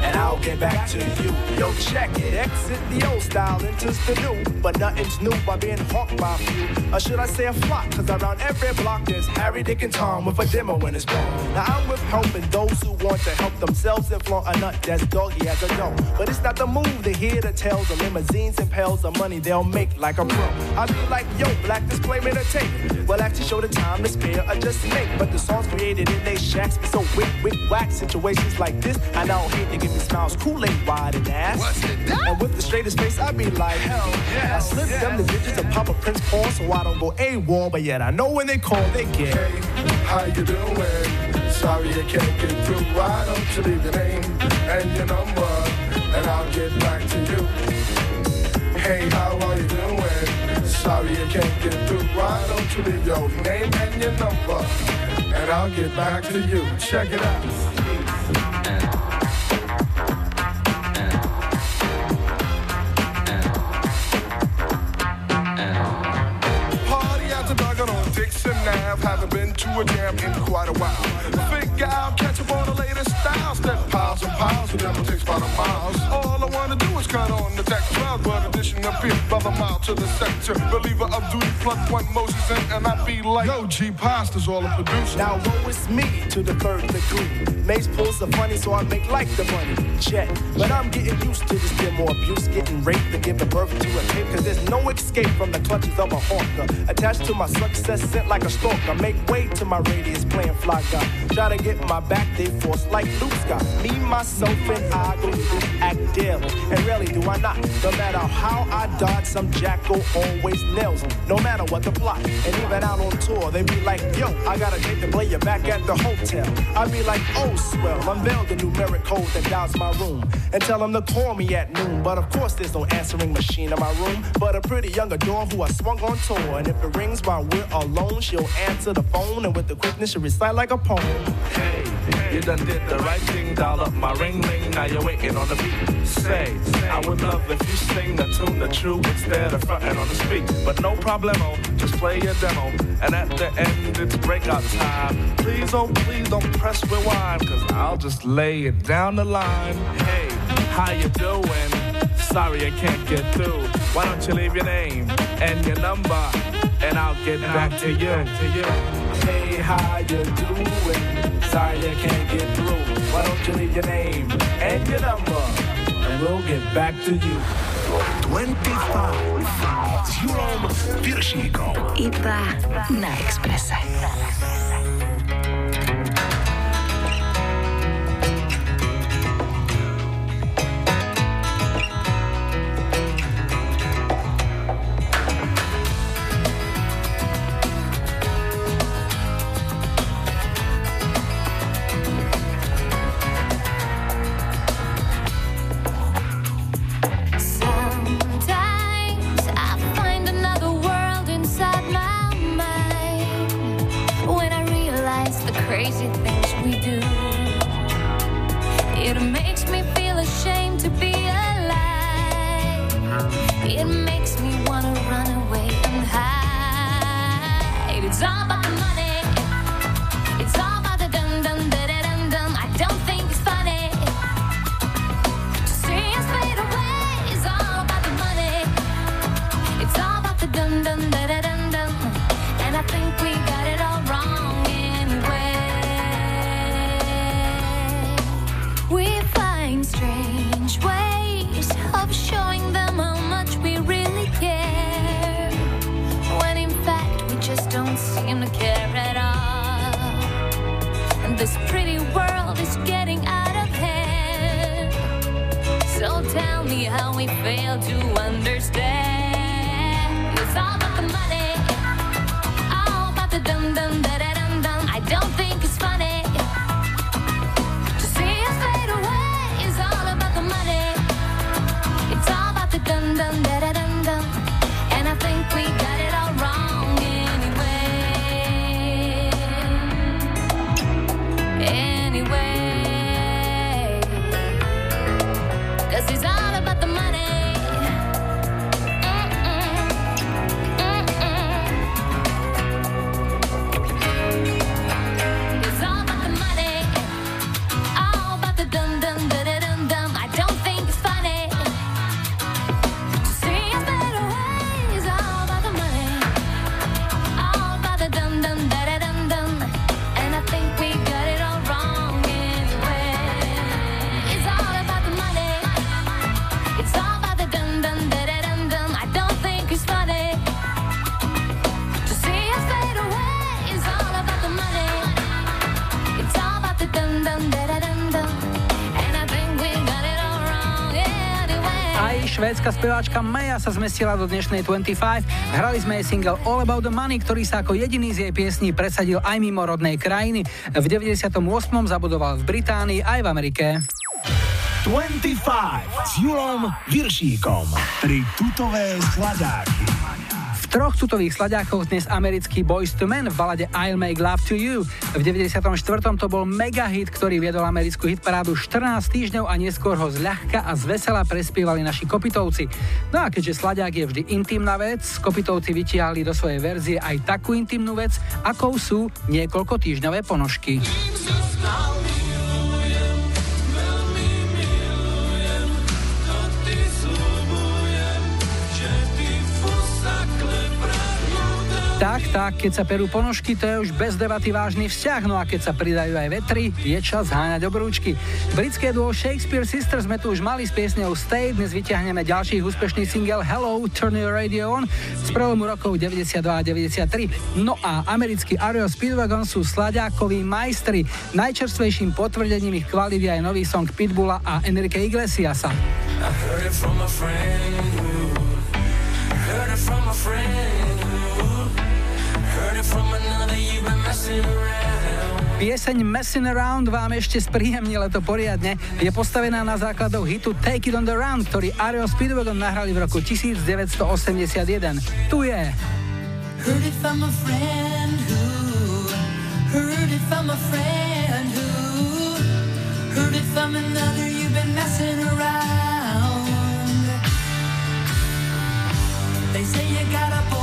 and I'll get back to you. Yo, check it. Exit the old style, enters the new. But nothing's new by being hawked by a few. Or should I say a flock? Cause around every block there's Harry, Dick, and Tom with a demo in his ball. Now I'm with helping those who want to help themselves and flaunt a nut that's doggy as a dough. But it's not the move to hear the tales of limousines and pails of money they'll make like a pro. I be like, yo, black display made a tape. Well, actually show the time to spare or just make. But the songs created in they shacks be so wick, wick, whack. Situations like this, I don't hate to me smiles, Kool-Aid wide and ass. And with the straightest face, I be like, hell yeah. I slip them the digits and pop a Prince Paul so I don't go A-wall. But yet I know when they call, they get. Hey, How you doing? Sorry I can't get through. Why don't you leave your name and your number, and I'll get back to you. Hey, how are you doing? Sorry I can't get through. Why don't you leave your name and your number, and I'll get back to you. Check it out. To a jam in quite a while. Figure out, catch up on the latest styles. Step piles and piles, it never takes about a miles. All I wanna do is cut on the deck 12, but addition of beer brother mile to the sector. Reliever of duty, plug one Moses in, and I be like, yo, G Pasta's all the producer. Now woe is me to the third degree. Mace pulls the funny, so I make like the money. Check. But I'm getting used to this demo abuse, getting raped and giving birth to a kid. Cause there's no escape from the clutches of a hawker. Attached to my success, sent like a stalker. Make way to my radius, playing fly guy. Try to get my back, they force like Luke Scott. Me, myself, and I go act daily. And really do I not. No matter how I dodge, some jackal always nails. No matter what the plot. And even out on tour, they be like, yo, I got a date to play you back at the hotel. I be like, oh, swell, unveil the numeric code that dials my room. And tell them to call me at noon. But of course, there's no answering machine in my room. But a pretty young adore who I swung on tour. And if it rings while we're alone, she'll answer the phone. And with the quickness, she'll recite like a poem. Hey, you done did the right thing, dial up my ring ring. Now you're waiting on the beat. Say, I would love if you sing the tune the true instead of fronting on the speak. But no problemo, just play your demo. And at the end, it's breakout time. Please, oh, please don't press rewind, cause I'll just lay it down the line. Hey, how you doing? Sorry I can't get through. Why don't you leave your name and your number, and I'll get back to you. To you. How you doing? Sorry I can't get through. Why don't you leave your name and your number, and we'll get back to you. 25 s Julom Piršíkom. Iba na Exprese. Sometimes sa zmestila do dnešnej 25. Hrali sme jej single All About the Money, ktorý sa ako jediný z jej piesní presadil aj mimo rodnej krajiny. V 98. zabudoval v Británii aj v Amerike. 25 s Julom Viršíkom. Tri tutové sladáky. Troch tutových slaďákoch dnes americký Boys to Men v balade I'll Make Love to You. V 94. to bol mega hit, ktorý viedol americkú hitparádu 14 týždňov a neskôr ho zľahka a zvesela prespievali naši kopitovci. No a keďže slaďák je vždy intimná vec, kopitovci vytiahli do svojej verzie aj takú intimnú vec, akou sú niekoľko týždňové ponožky. Tak, tak, keď sa perú ponožky, to je už bez debaty vážny vzťah, no a keď sa pridajú aj vetry, je čas háňať obrúčky. Britské duo Shakespeare Sisters sme tu už mali s piesňou Stay, dnes vyťahneme ďalší úspešný single Hello, Turn Your Radio On z prelomu rokov 92 a 93. No a americký Ariel Speedwagon sú sladákoví majstri. Najčerstvejším potvrdením ich kvality aj nový song Pitbulla a Enrique Iglesiasa. I heard it from a friend, heard it from a friend. Pieseň Messing Around vám ešte spríjemnila to poriadne. Je postavená na základoch hitu Take It On The Round, ktorý Ariel Speedwagon nahrali v roku 1981. Tu je. Heard it from a friend who, heard it from a friend who, heard it from another you've been messing around. They say you got a boy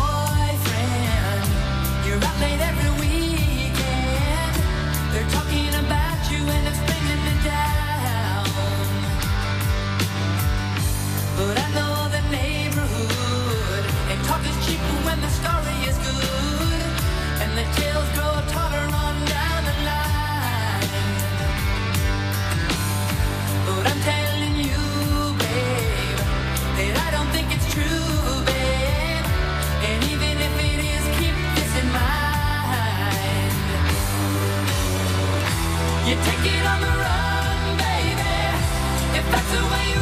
take it on the run, baby. If that's the way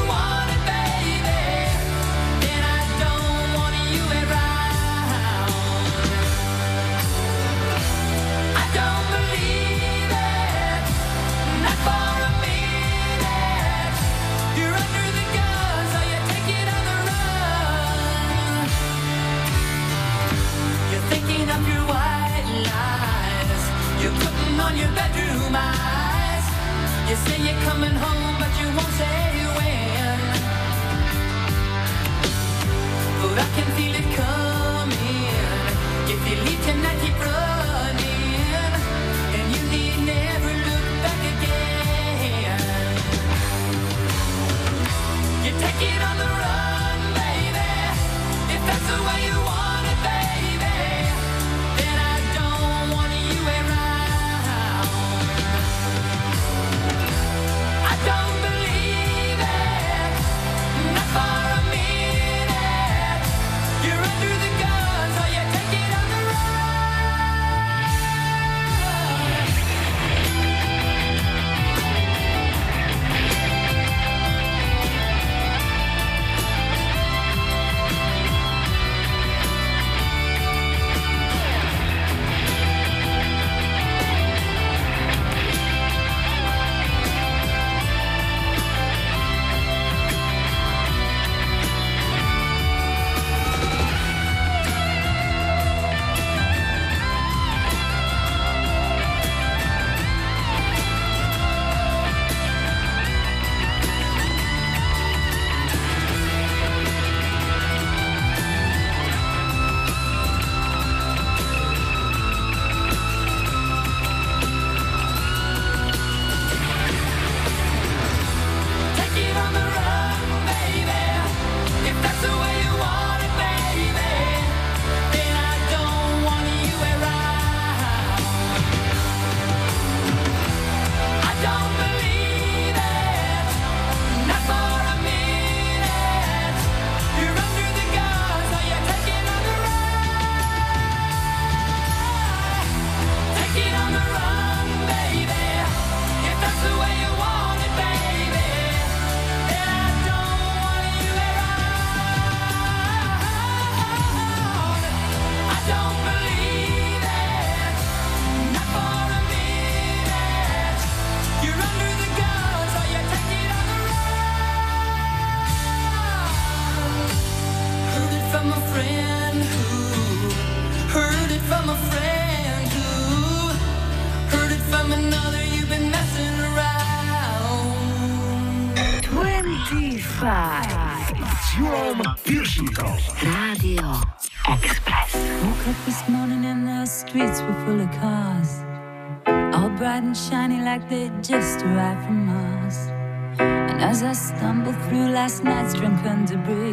debris.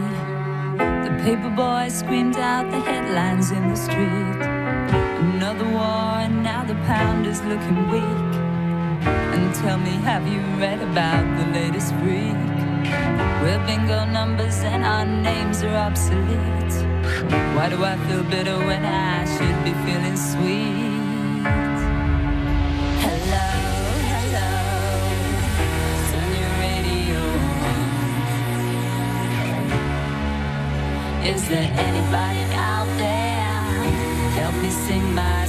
The paper boy screamed out the headlines in the street. Another war, and now the pound is looking weak. And tell me, have you read about the latest freak? We're bingo numbers and our names are obsolete. Why do I feel bitter when I should be feeling sweet? Is there anybody out there? Help me sing my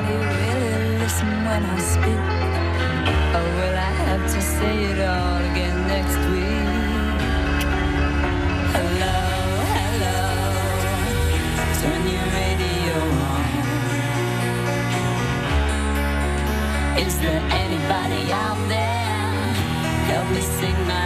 nobody really listen when I speak? Or will I have to say it all again next week? Hello, hello, turn your radio on. Is there anybody out there? Help me sing my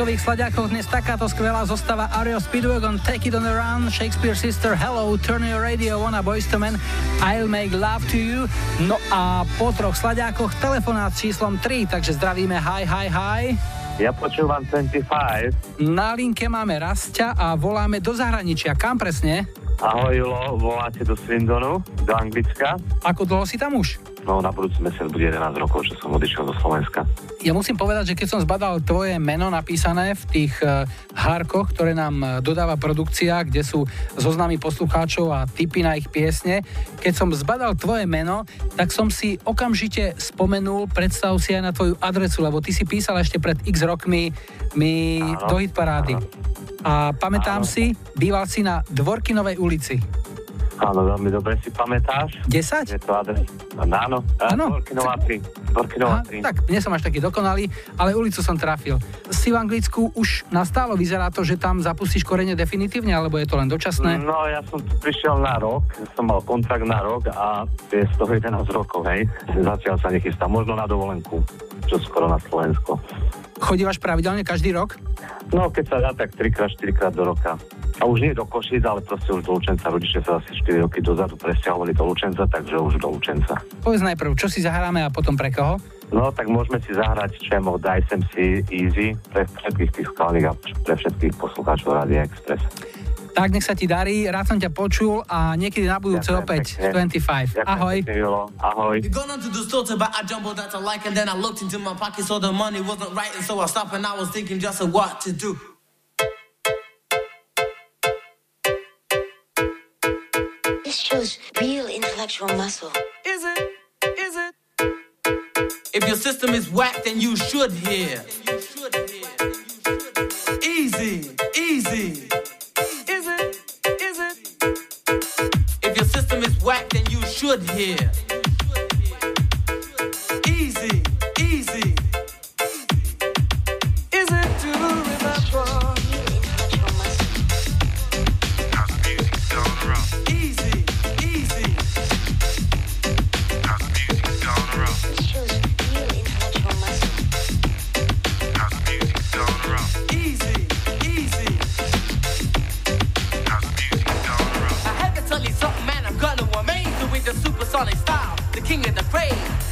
tutových sladiakoch dnes takáto skvelá zostava Ario Speedwagon, Take It On The Run, Shakespeare Sister, Hello, Turn Your Radio On a Boyz II Men, I'll Make Love To You. No a po troch sladiakoch telefonát s číslom 3, takže zdravíme hi, hi, hi. Ja počúvam 25. Na linke máme Rastia a voláme do zahraničia. Kam presne? Ahoj Julo, voláte do Swindonu, do Anglicka. Ako dlho si tam už? No na budúci mesiac bude 11 rokov, čo som odišiel do Slovenska. Ja musím povedať, že keď som zbadal tvoje meno napísané v tých uh, hárkoch, ktoré nám uh, dodáva produkcia, kde sú zoznamy poslucháčov a tipy na ich piesne, keď som zbadal tvoje meno, tak som si okamžite spomenul, predstav si aj na tvoju adresu, lebo ty si písal ešte pred x rokmi mi do hitparády. A pamätám si, býval si na Dvorkinovej ulici. Áno, veľmi dobre si pamätáš. 10? Je to adres. Áno, áno. Dvorkinová 3. Dvorkinová 3. Tak, nie som až taký dokonalý, ale ulicu som trafil. Si v Anglicku už nastálo, vyzerá to, že tam zapustíš korene definitívne, alebo je to len dočasné? No, ja som tu prišiel na rok, som mal kontrakt na rok a je z toho 11 rokov, hej. Zatiaľ sa nechystám, možno na dovolenku, čo skoro na Slovensko. Chodívaš pravidelne každý rok? No, keď sa dá, tak 3 4 krát do roka. A už nie do Košic, ale proste už do Lučenca. Rodičia sa asi 4 roky dozadu presťahovali do Lučenca, takže už do Lučenca. Povedz najprv, čo si zahráme a potom pre koho? No, tak môžeme si zahrať Čemo Daj sem si Easy pre všetkých tých skalných a pre všetkých poslucháčov Radia Express. Tak nech sa ti darí, rád som ťa počul a niekedy na budúce Ďakujem opäť pekne. 25. Ahoj. Pekne, Julo. Ahoj. You gone onto the store to buy a jumbo that I like, and then I looked into my pocket, so the money wasn't right, and so I stopped and I was thinking just of what to do. This shows real intellectual muscle. Is it? Is it? If your system is whack, then you should hear. Easy, should hear.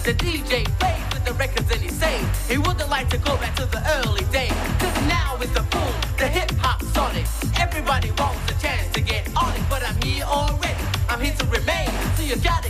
The DJ plays with the records and he says he wouldn't like to go back to the early days. Cause now is the boom, the hip hop sonic. Everybody wants a chance to get on it, but I'm here already. I'm here to remain. So you gotta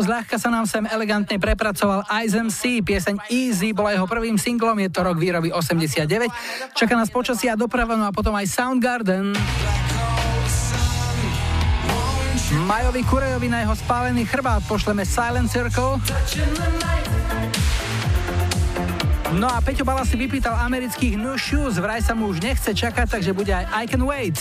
Takto zľahka sa nám sem elegantne prepracoval Ice MC, pieseň Easy bola jeho prvým singlom, je to rok výroby 89, čaká nás počasie a doprava, no a potom aj Soundgarden. Majovi Kurejovi na jeho spálený chrbát pošleme Silent Circle. No a Peťo Bala si vypýtal amerických new Shoes, vraj sa mu už nechce čakať, takže bude aj I Can Wait.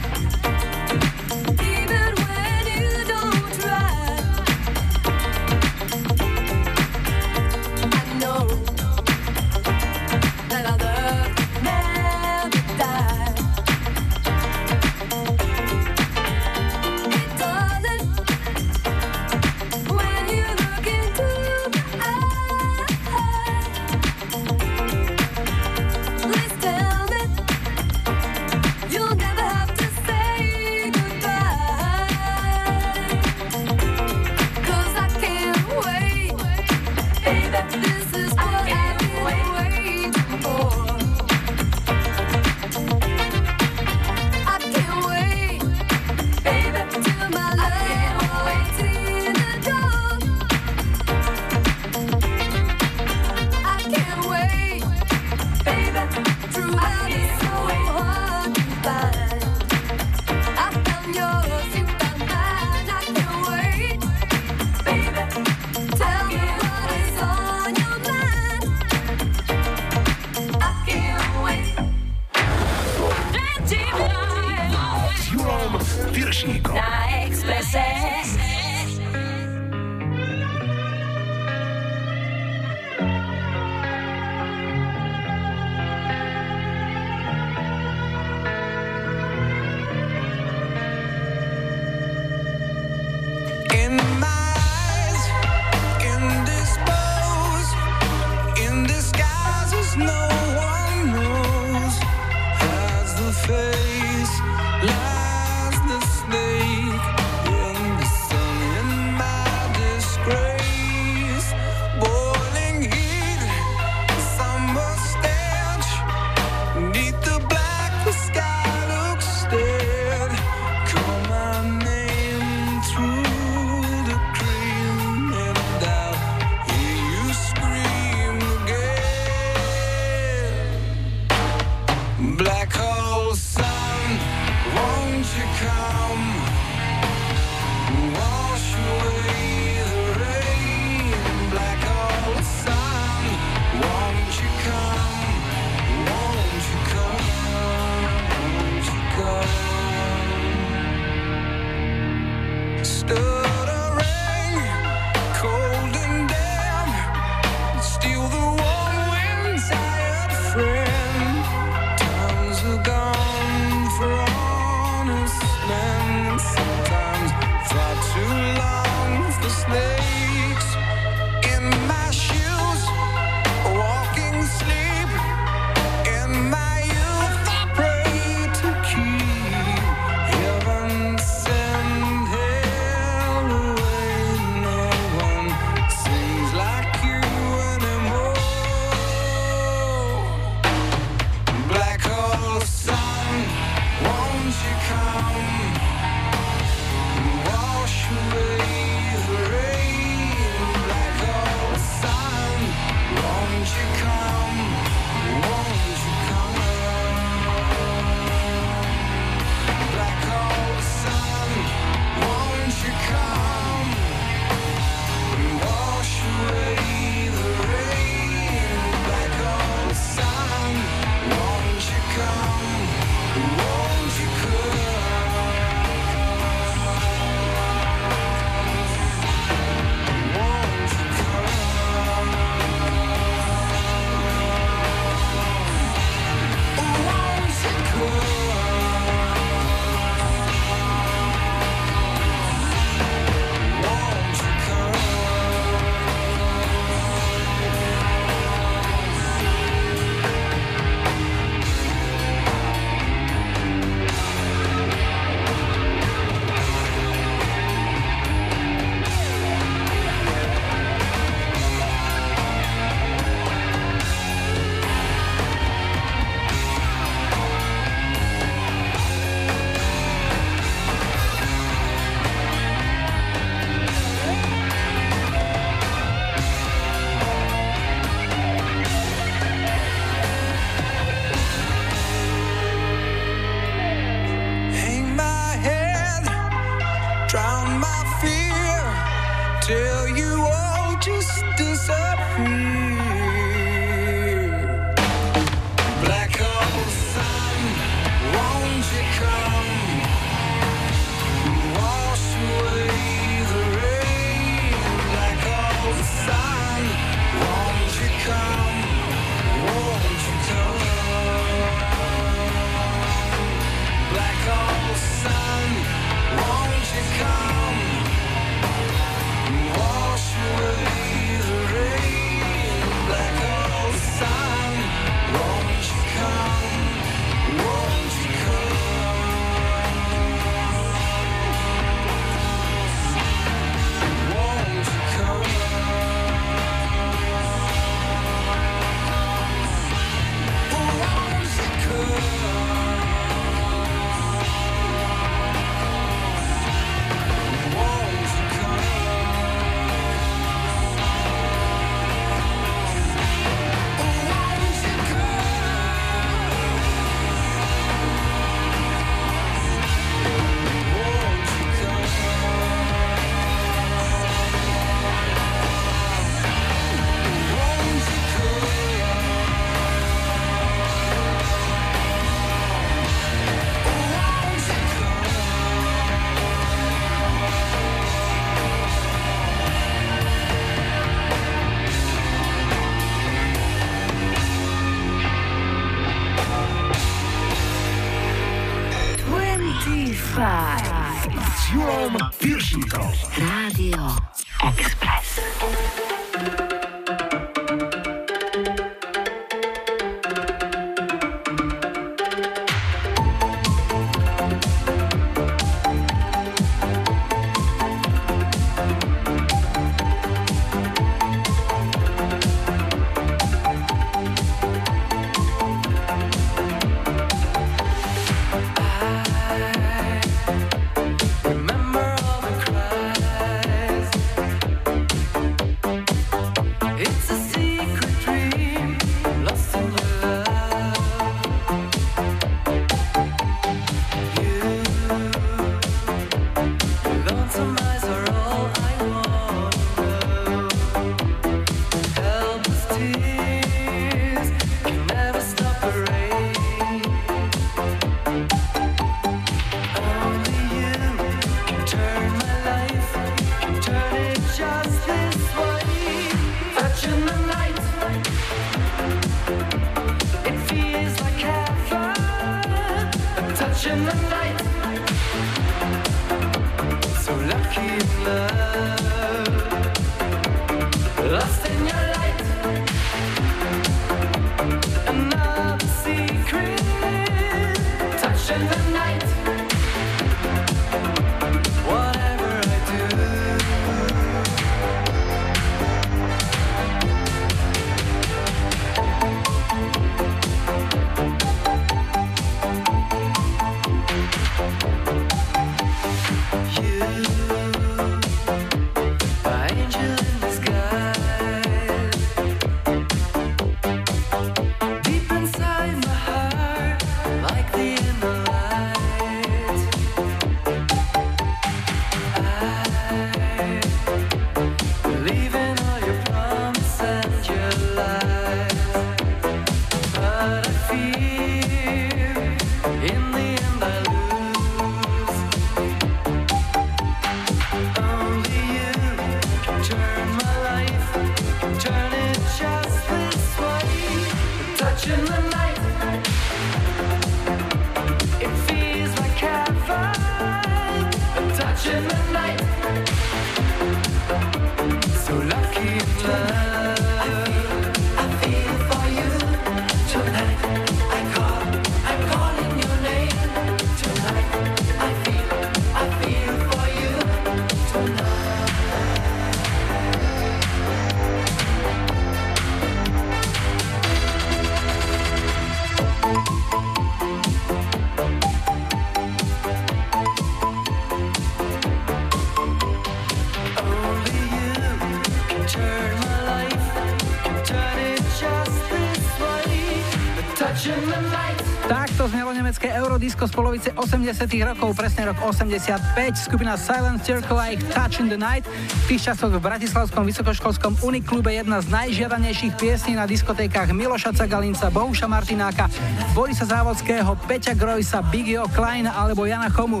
Eurodisko z polovice 80 rokov, presne rok 85. Skupina Silent Circle a ich Touch in the Night. V tých časoch v Bratislavskom vysokoškolskom Uniklube jedna z najžiadanejších piesní na diskotékach Miloša Cagalinca, Bohuša Martináka, Borisa Závodského, Peťa Grojsa, Biggie Klein alebo Jana Chomu.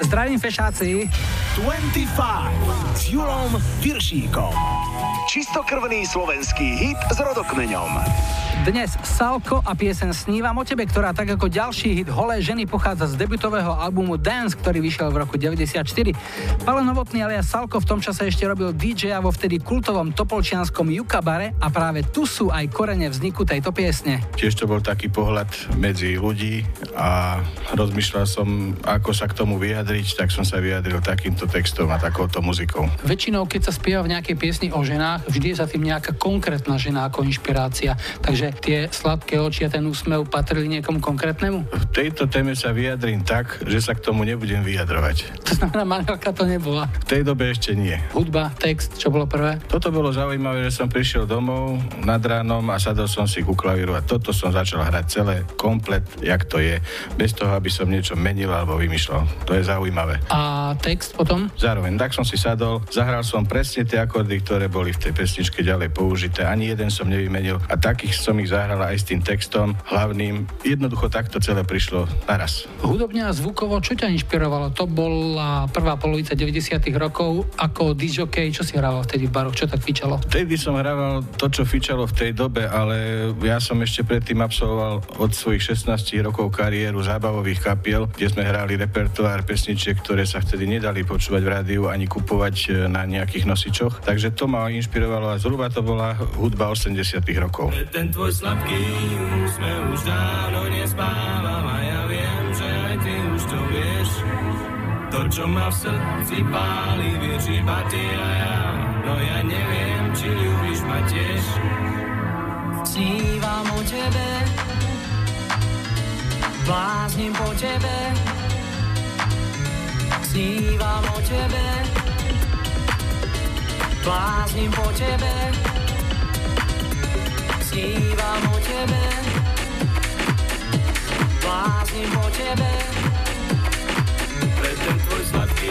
Zdravím fešáci. 25 s Julom Piršíkom. Čistokrvný slovenský hit s rodokmeňom. Dnes Salko a piesen Snívam o tebe, ktorá tak ako ďalší hit Holé ženy pochádza z debutového albumu Dance, ktorý vyšiel v roku 94. Palo Novotný alias Salko v tom čase ešte robil DJ vo vtedy kultovom topolčianskom Jukabare a práve tu sú aj korene vzniku tejto piesne. Tiež to bol taký pohľad medzi ľudí a rozmýšľal som, ako sa k tomu vyjadriť, tak som sa vyjadril takýmto textom a takouto muzikou. Väčšinou, keď sa spieva v nejakej piesni o ženách, vždy je za tým nejaká konkrétna žena ako inšpirácia. Takže tie sladké oči a ten úsmev patrili niekomu konkrétnemu? V tejto téme sa vyjadrím tak, že sa k tomu nebudem vyjadrovať. To znamená, manželka to nebola. V tej dobe ešte nie. Hudba, text, čo bolo prvé? Toto bolo zaujímavé, že som prišiel domov nad ránom a sadol som si ku klavíru a toto som začal hrať celé, komplet, jak to je, bez toho, aby som niečo menil alebo vymýšľal. To je zaujímavé. A text potom? Zároveň tak som si sadol, zahral som presne tie akordy, ktoré boli v tej pesničke ďalej použité. Ani jeden som nevymenil a takých som ich zahral aj s tým textom hlavným. Jednoducho takto celé prišlo naraz. Hudobne a zvukovo, čo ťa inšpirovalo? To bola prvá polovica 90 rokov. Ako DJ, čo si hrával vtedy v baroch? Čo tak fičalo? Vtedy som hrával to, čo fičalo v tej dobe, ale ja som ešte predtým absolvoval od svojich 16 rokov kariéru zábavových kapiel, kde sme hrali repertoár pesničiek, ktoré sa vtedy nedali počúvať v rádiu ani kupovať e, na nejakých nosičoch. Takže to ma inšpirovalo a zhruba to bola hudba 80 rokov. Ten tvoj sladký úsmev už dávno nespávam a ja viem, že aj ty už to vieš. To, čo ma v srdci páli, vieš iba ty a ja. No ja neviem, či ľúbiš ma tiež. Snívam o tebe, blázním po tebe, snívam o tebe, blázním po tebe, snívam o tebe, blázním po tebe. Pre ten tvoj sladký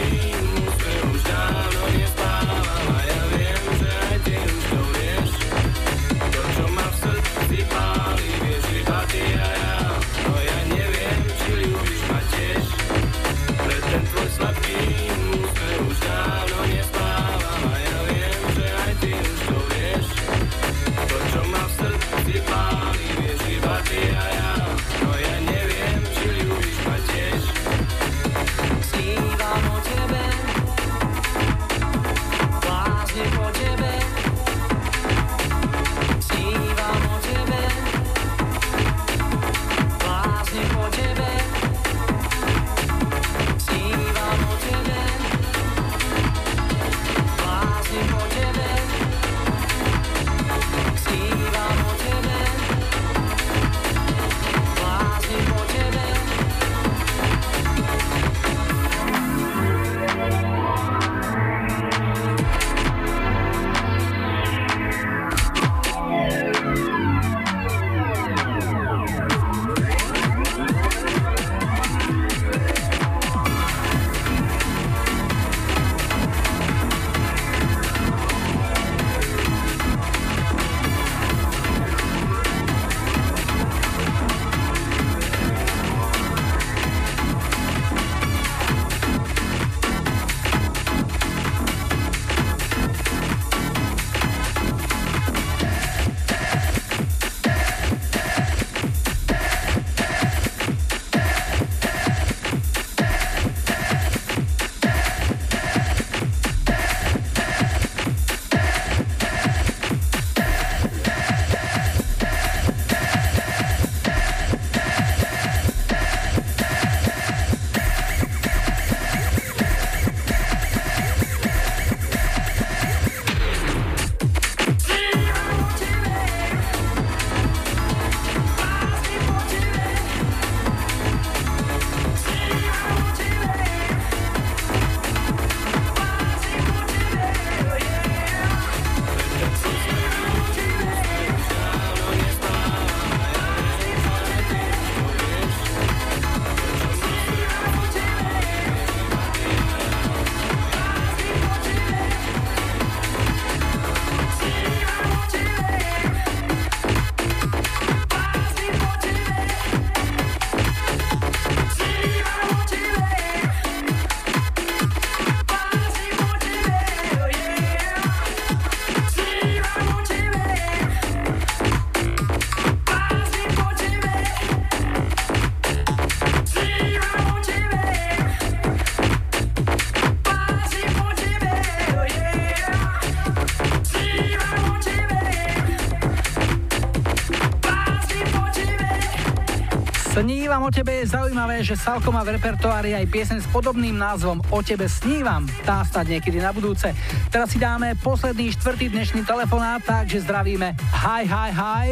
Snívam o tebe je zaujímavé, že Salko má v repertoári aj pieseň s podobným názvom O tebe snívam. Tá stať niekedy na budúce. Teraz si dáme posledný štvrtý dnešný telefonát, takže zdravíme. Hi, hi, hi.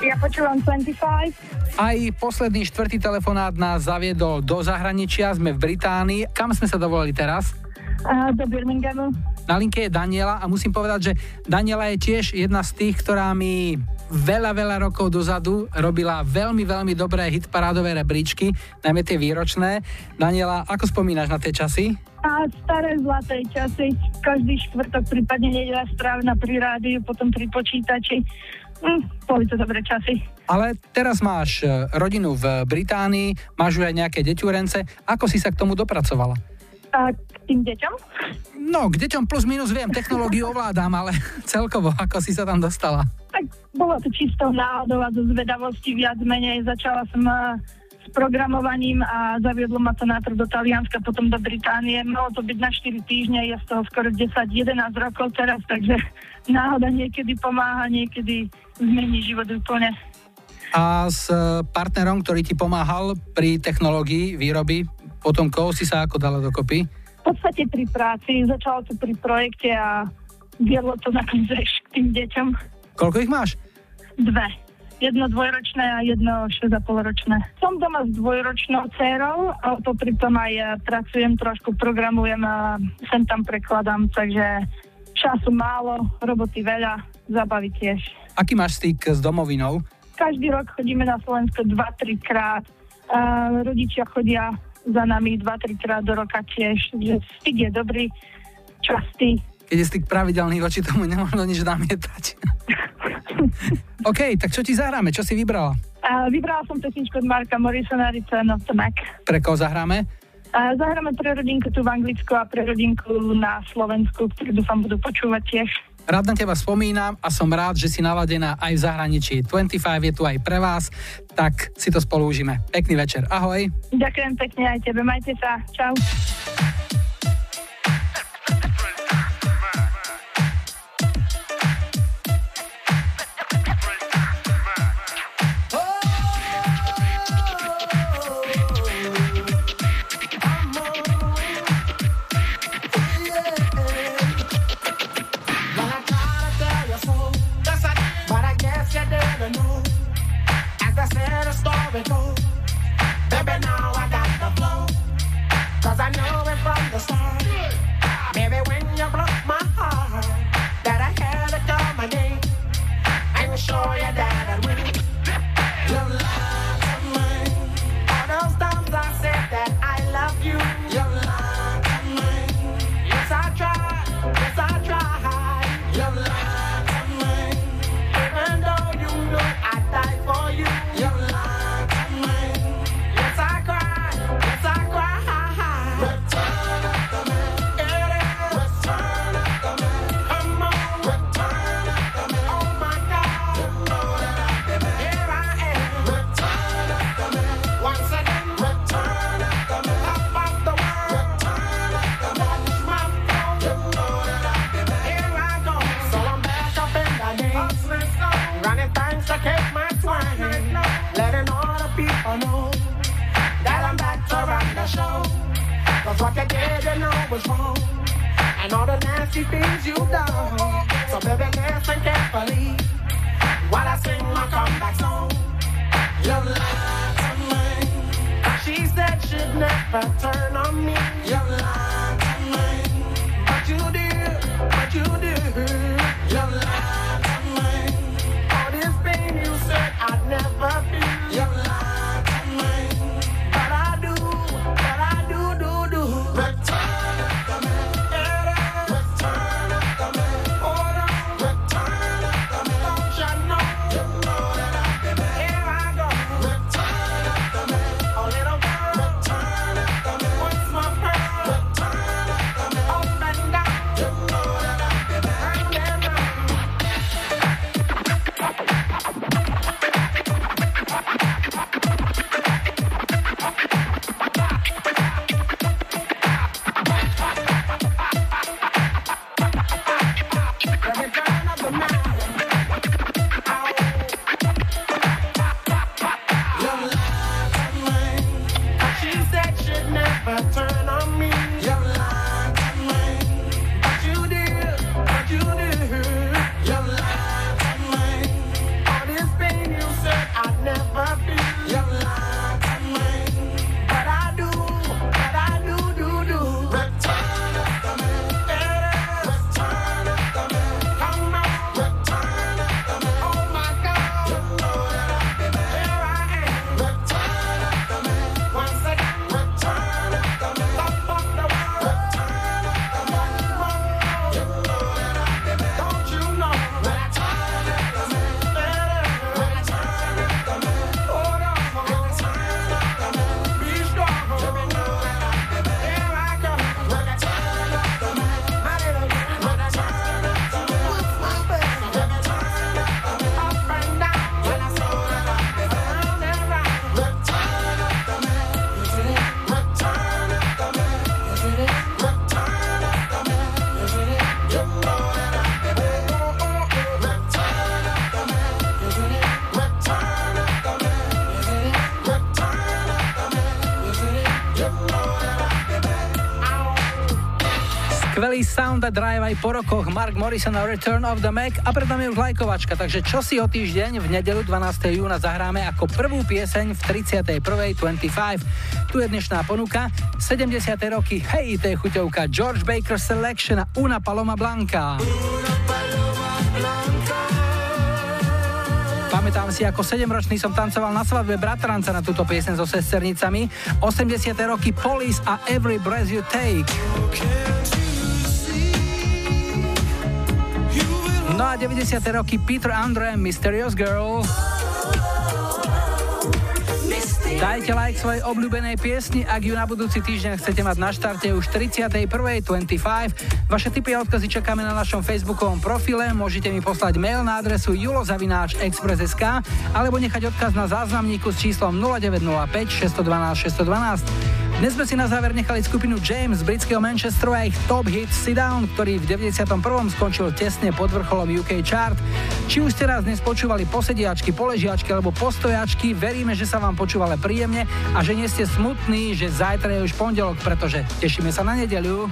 Ja počúvam 25. Aj posledný štvrtý telefonát nás zaviedol do zahraničia, sme v Británii. Kam sme sa dovolali teraz? Uh, do Birminghamu. Na linke je Daniela a musím povedať, že Daniela je tiež jedna z tých, ktorá mi veľa, veľa rokov dozadu robila veľmi, veľmi dobré hitparádové rebríčky, najmä tie výročné. Daniela, ako spomínaš na tie časy? A staré zlaté časy, každý štvrtok, prípadne nedela správna pri rádiu, potom pri počítači. Hm, boli to dobré časy. Ale teraz máš e, rodinu v Británii, máš už aj nejaké deťurence. Ako si sa k tomu dopracovala? A k tým deťom? No, k deťom plus minus viem, technológiu ovládam, ale celkovo, ako si sa tam dostala? Bolo to čistou náhodou a zo zvedavosti viac menej. Začala som eh, s programovaním a zaviedlo ma to najprv do Talianska, potom do Británie. Malo to byť na 4 týždne, je z toho skoro 10-11 rokov teraz, takže náhoda niekedy pomáha, niekedy zmení život úplne. A s e, partnerom, ktorý ti pomáhal pri technológii výroby potomkov, si sa ako dala dokopy? V podstate pri práci, začalo to pri projekte a viedlo to nakoniec k tým deťom. Koľko ich máš? Dve. Jedno dvojročné a jedno 6,5 ročné. Som doma s dvojročnou dcerou, ale popri tom aj eh, pracujem trošku, programujem a sem tam prekladám, takže času málo, roboty veľa, zabavy tiež. Aký máš styk s domovinou? Každý rok chodíme na Slovensko 2-3 krát. A rodičia chodia za nami 2-3 krát do roka tiež. Že styk je dobrý, častý. Keď je styk pravidelný, voči tomu nemôžno nič namietať. OK, tak čo ti zahráme? Čo si vybrala? A vybrala som pesničku od Marka Morrisona of the Mac. Pre koho zahráme? A zahráme pre rodinku tu v Anglicku a pre rodinku na Slovensku, ktorí dúfam budú počúvať tiež. Rád na teba spomínam a som rád, že si naladená aj v zahraničí. 25 je tu aj pre vás, tak si to spolu užíme. Pekný večer, ahoj. Ďakujem pekne aj tebe, majte sa. Čau. A drive aj po rokoch Mark Morrison a Return of the Mac a pred nami už lajkovačka, takže čo si o týždeň v nedelu 12. júna zahráme ako prvú pieseň v 31.25. Tu je dnešná ponuka 70. roky, hej, to je chuťovka George Baker Selection a Una Paloma Blanca. Pamätám si, ako 7-ročný som tancoval na svadbe bratranca na túto piesen so sesternicami. 80. roky Police a Every Breath You Take. No a 90. roky Peter Andre, Mysterious Girl. Dajte like svojej obľúbenej piesni, ak ju na budúci týždeň chcete mať na štarte už 31.25. Vaše tipy a odkazy čakáme na našom facebookovom profile, môžete mi poslať mail na adresu julozavináč.express.sk alebo nechať odkaz na záznamníku s číslom 0905 612 612. Dnes sme si na záver nechali skupinu James z britského Manchesteru a ich top hit Sit Down, ktorý v 91. skončil tesne pod vrcholom UK chart. Či už ste raz dnes počúvali posediačky, poležiačky alebo postojačky, veríme, že sa vám počúvale príjemne a že nie ste smutní, že zajtra je už pondelok, pretože tešíme sa na nedeľu.